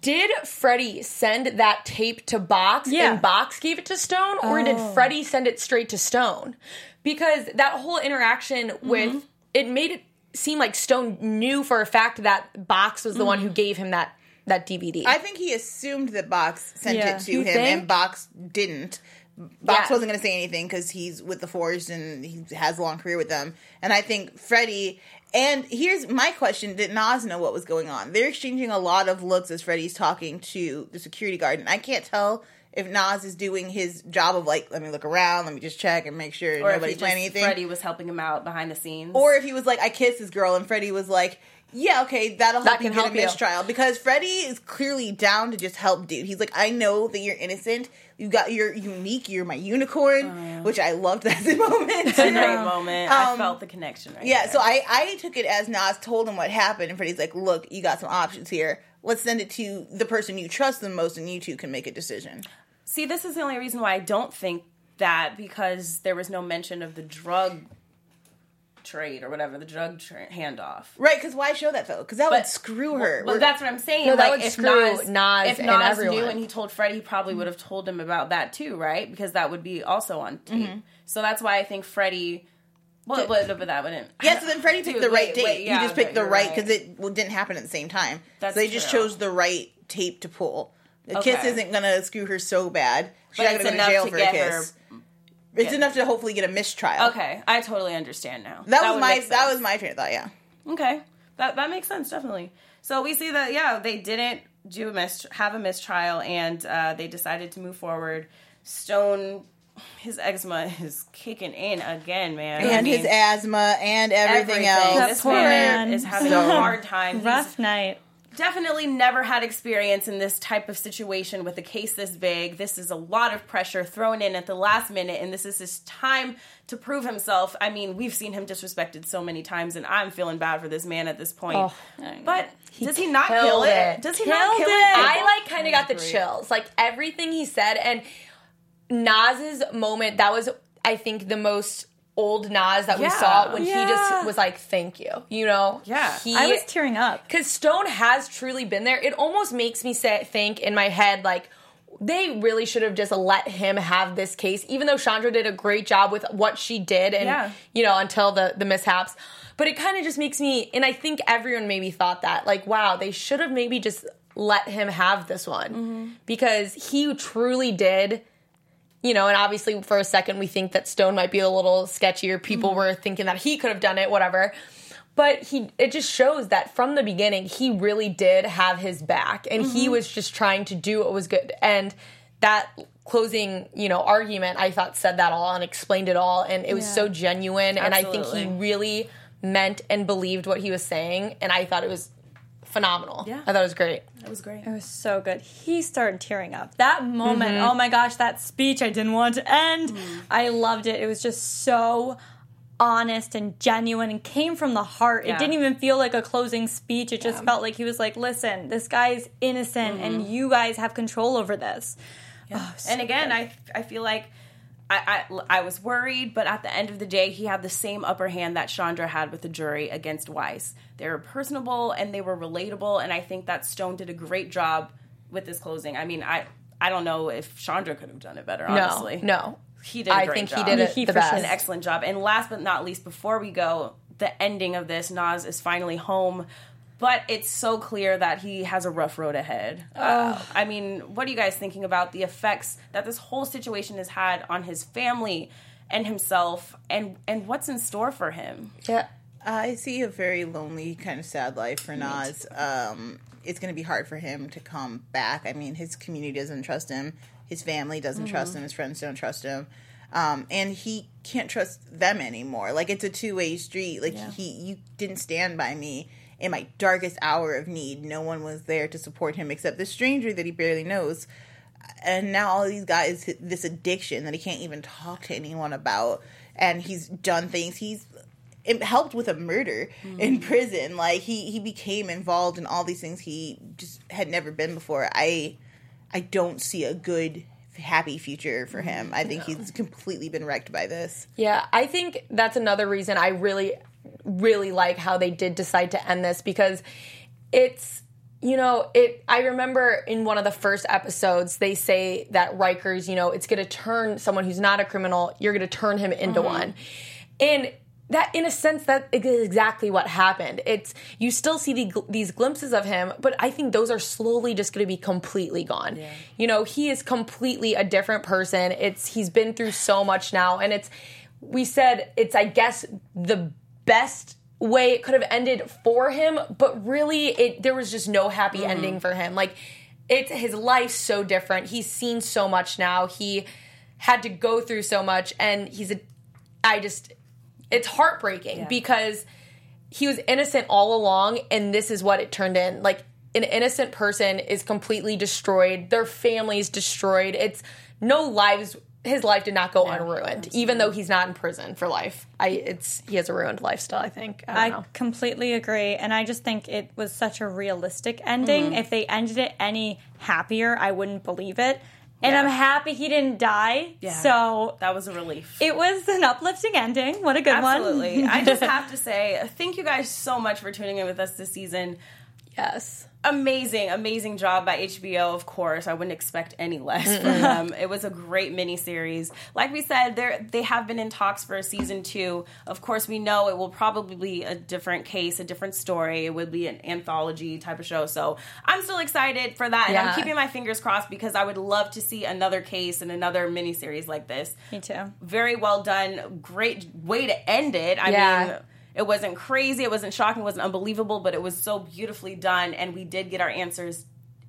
Did Freddie send that tape to Box Yeah. and Box gave it to Stone, or did oh. Freddie send it straight to Stone? Because that whole interaction mm-hmm. with it made it seem like Stone knew for a fact that Box was the mm-hmm. one who gave him that that DVD. I think he assumed that Box sent Yeah. it to You him, think? and Box didn't. Box Yeah. wasn't going to say anything because he's with the Force and he has a long career with them. And I think Freddie. And here's my question: Did Naz know what was going on? They're exchanging a lot of looks as Freddie's talking to the security guard, and I can't tell if Naz is doing his job of like, let me look around, let me just check and make sure or nobody's just, planning anything. Freddie was helping him out behind the scenes. Or if he was like, I kissed this girl, and Freddie was like, Yeah, okay, that'll help That you get help a you. mistrial because Freddie is clearly down to just help dude. He's like, I know that you're innocent. You got you're unique. You're my unicorn, which I loved that moment. It's a great moment. I Um, felt the connection right Yeah, there. so I I took it as Naz told him what happened, and Freddie's like, "Look, you got some options here. Let's send it to the person you trust the most, and you two can make a decision." See, this is the only reason why I don't think that because there was no mention of the drug trade or whatever, the drug tra- handoff. Right? Because why show that though? Because that would screw her. Well, that's what I'm saying. No, that like, would if screw Naz, Naz if and everyone. knew and he told Freddie, he probably would have told him about that too, right? Because that would be also on tape. Mm-hmm. So that's why I think Freddie. Well, but, but that wouldn't. Yeah, so then Freddie picked the right wait, date. wait, yeah, he just picked the right right. because it well, didn't happen at the same time. That's so they just chose the right tape to pull. The Okay. kiss isn't gonna screw her so bad. She's But not gonna go to jail to for a kiss. her- it's enough to hopefully get a mistrial. Okay, I totally understand now. That, was my that was my train of thought. Yeah. Okay, that that makes sense definitely. So we see that yeah, they didn't do a mist have a mistrial, and uh, they decided to move forward. Stone his eczema is kicking in again, man. I and mean, his asthma and everything, everything. else. This poor man, man. is having So- a hard time. He's Rough night. Definitely never had experience in this type of situation with a case this big. This is a lot of pressure thrown in at the last minute, and this is his time to prove himself. I mean, we've seen him disrespected so many times, and I'm feeling bad for this man at this point. Oh, but does he not kill it? it. Does he not kill it? it. I like kind of got the chills. Like everything he said and Naz's moment, that was I think the most old Naz that we saw when he just was like, "Thank you," you know. Yeah. he, I was tearing up. because Stone has truly been there. It almost makes me say, think in my head like they really should have just let him have this case, even though Chandra did a great job with what she did, and Yeah. you know until the the mishaps. But it kind of just makes me, and I think everyone maybe thought that, like, wow, they should have maybe just let him have this one mm-hmm. because he truly did you know, and obviously for a second we think that Stone might be a little sketchier. People mm-hmm. were thinking that he could have done it, whatever. But he it just shows that from the beginning he really did have his back and he mm-hmm. was just trying to do what was good. And that closing, you know, argument I thought said that all and explained it all. And it was so genuine. And I think he really meant and believed what he was saying. And I thought it was phenomenal. Yeah. I thought it was great. That was great. It was so good. He started tearing up. That moment, mm-hmm. oh my gosh, that speech I didn't want to end. Mm. I loved it. It was just so honest and genuine and came from the heart. Yeah. It didn't even feel like a closing speech. It just felt like he was like, listen, this guy's innocent and mm-hmm. you guys have control over this. Oh, so and again, good. I I feel like I, I I was worried, but at the end of the day, he had the same upper hand that Chandra had with the jury against Weiss. They were personable and they were relatable, and I think that Stone did a great job with this closing. I mean, I I don't know if Chandra could have done it better. Honestly, No, no. he did. a I great think job. he did it He the best. an excellent job. And last but not least, before we go, the ending of this, Naz is finally home. But it's so clear that he has a rough road ahead. Uh, I mean, what are you guys thinking about the effects that this whole situation has had on his family and himself, and and what's in store for him? Yeah. I see a very lonely, kind of sad life for Naz. Um, it's going to be hard for him to come back. I mean, his community doesn't trust him. His family doesn't trust him. His friends don't trust him. Um, and he can't trust them anymore. Like it's a two way street. Like he, you didn't stand by me in my darkest hour of need. No one was there to support him except this stranger that he barely knows. And now all he's got is this addiction that he can't even talk to anyone about. And he's done things. He's helped with a murder in mm. prison. Like he he became involved in all these things he just had never been before. I I don't see a good happy future for him. I think he's completely been wrecked by this. Yeah, I think that's another reason I really, really like how they did decide to end this because it's, you know, it. I remember in one of the first episodes they say that Rikers, you know, it's going to turn someone who's not a criminal, you're going to turn him into mm-hmm. one, and that in a sense that is exactly what happened. It's you still see the, these glimpses of him but i think those are slowly just going to be completely gone. You know he is completely a different person. It's he's been through so much now and it's we said it's i guess the best way it could have ended for him but really it there was just no happy mm-hmm. ending for him. Like it's his life's so different. He's seen so much now. He had to go through so much and he's a i just it's heartbreaking because he was innocent all along and this is what it turned in. Like an innocent person is completely destroyed. Their family's destroyed. It's no lives his life did not go unruined even though he's not in prison for life i it's he has a ruined lifestyle i think i don't I know completely agree. And I just think it was such a realistic ending. Mm-hmm. If they ended it any happier, I wouldn't believe it. And I'm happy he didn't die. Yeah. So That was a relief. it was an uplifting ending. What a good Absolutely. one. Absolutely. I just have to say, thank you guys so much for tuning in with us this season. yes amazing, amazing job by HBO. Of course, I wouldn't expect any less from them. It was a great miniseries. Like we said, they they have been in talks for a season two. Of course, we know it will probably be a different case, a different story. It would be an anthology type of show. So I'm still excited for that, and I'm keeping my fingers crossed because I would love to see another case and another miniseries like this. Me too. Very well done. Great way to end it. I Yeah. mean. It wasn't crazy, it wasn't shocking, it wasn't unbelievable, but it was so beautifully done, and we did get our answers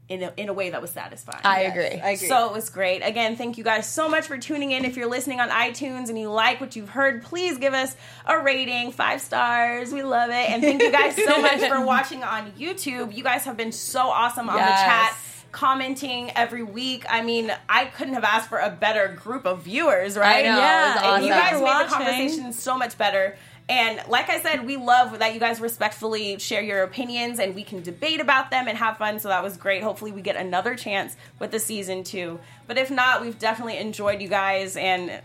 in a, in a way that was satisfying. I agree. I agree. So it was great. Again, thank you guys so much for tuning in. If you're listening on iTunes and you like what you've heard, please give us a rating, five stars. We love it. And thank you guys so much for watching on YouTube. You guys have been so awesome on the chat. Commenting every week. I mean, I couldn't have asked for a better group of viewers, right? I know, Yeah, it was and awesome. You guys made the conversation so much better. And like I said, we love that you guys respectfully share your opinions and we can debate about them and have fun. So that was great. Hopefully, we get another chance with the season two. But if not, we've definitely enjoyed you guys and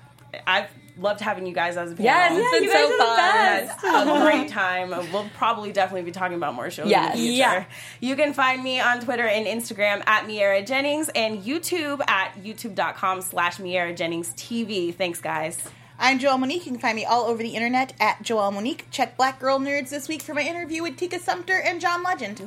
I've loved having you guys as a panel. Yes, it's been you so guys are the fun. best. A great time. We'll probably definitely be talking about more shows Yes. in the future. Yeah. You can find me on Twitter and Instagram at Miaira Jennings and YouTube at youtube.com slash Miaira Jennings TV. Thanks, guys. I'm Joelle Monique. You can find me all over the internet at Joelle Monique. Check Black Girl Nerds this week for my interview with Tika Sumpter and John Legend.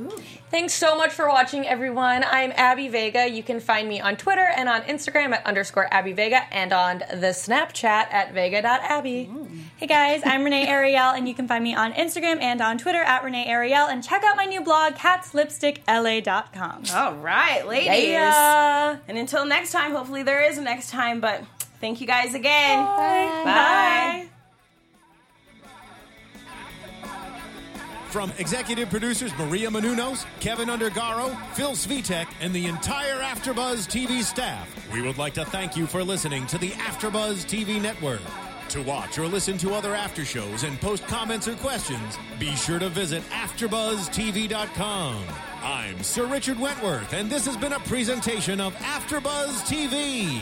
Thanks so much for watching, everyone. I'm Abby Vega. You can find me on Twitter and on Instagram at underscore Abby Vega and on the Snapchat at vega.abby. Hey guys, I'm Renee Ariel, and you can find me on Instagram and on Twitter at Renee Ariel, and check out my new blog, catslipstickla.com. All right, ladies. Yeah. And until next time, hopefully there is a next time, but thank you guys again. Bye. Bye. From executive producers Maria Menounos, Kevin Undergaro, Phil Svitek, and the entire AfterBuzz TV staff, we would like to thank you for listening to the AfterBuzz TV network. To watch or listen to other after shows and post comments or questions, be sure to visit AfterBuzzTV.com. I'm Sir Richard Wentworth, and this has been a presentation of AfterBuzz TV.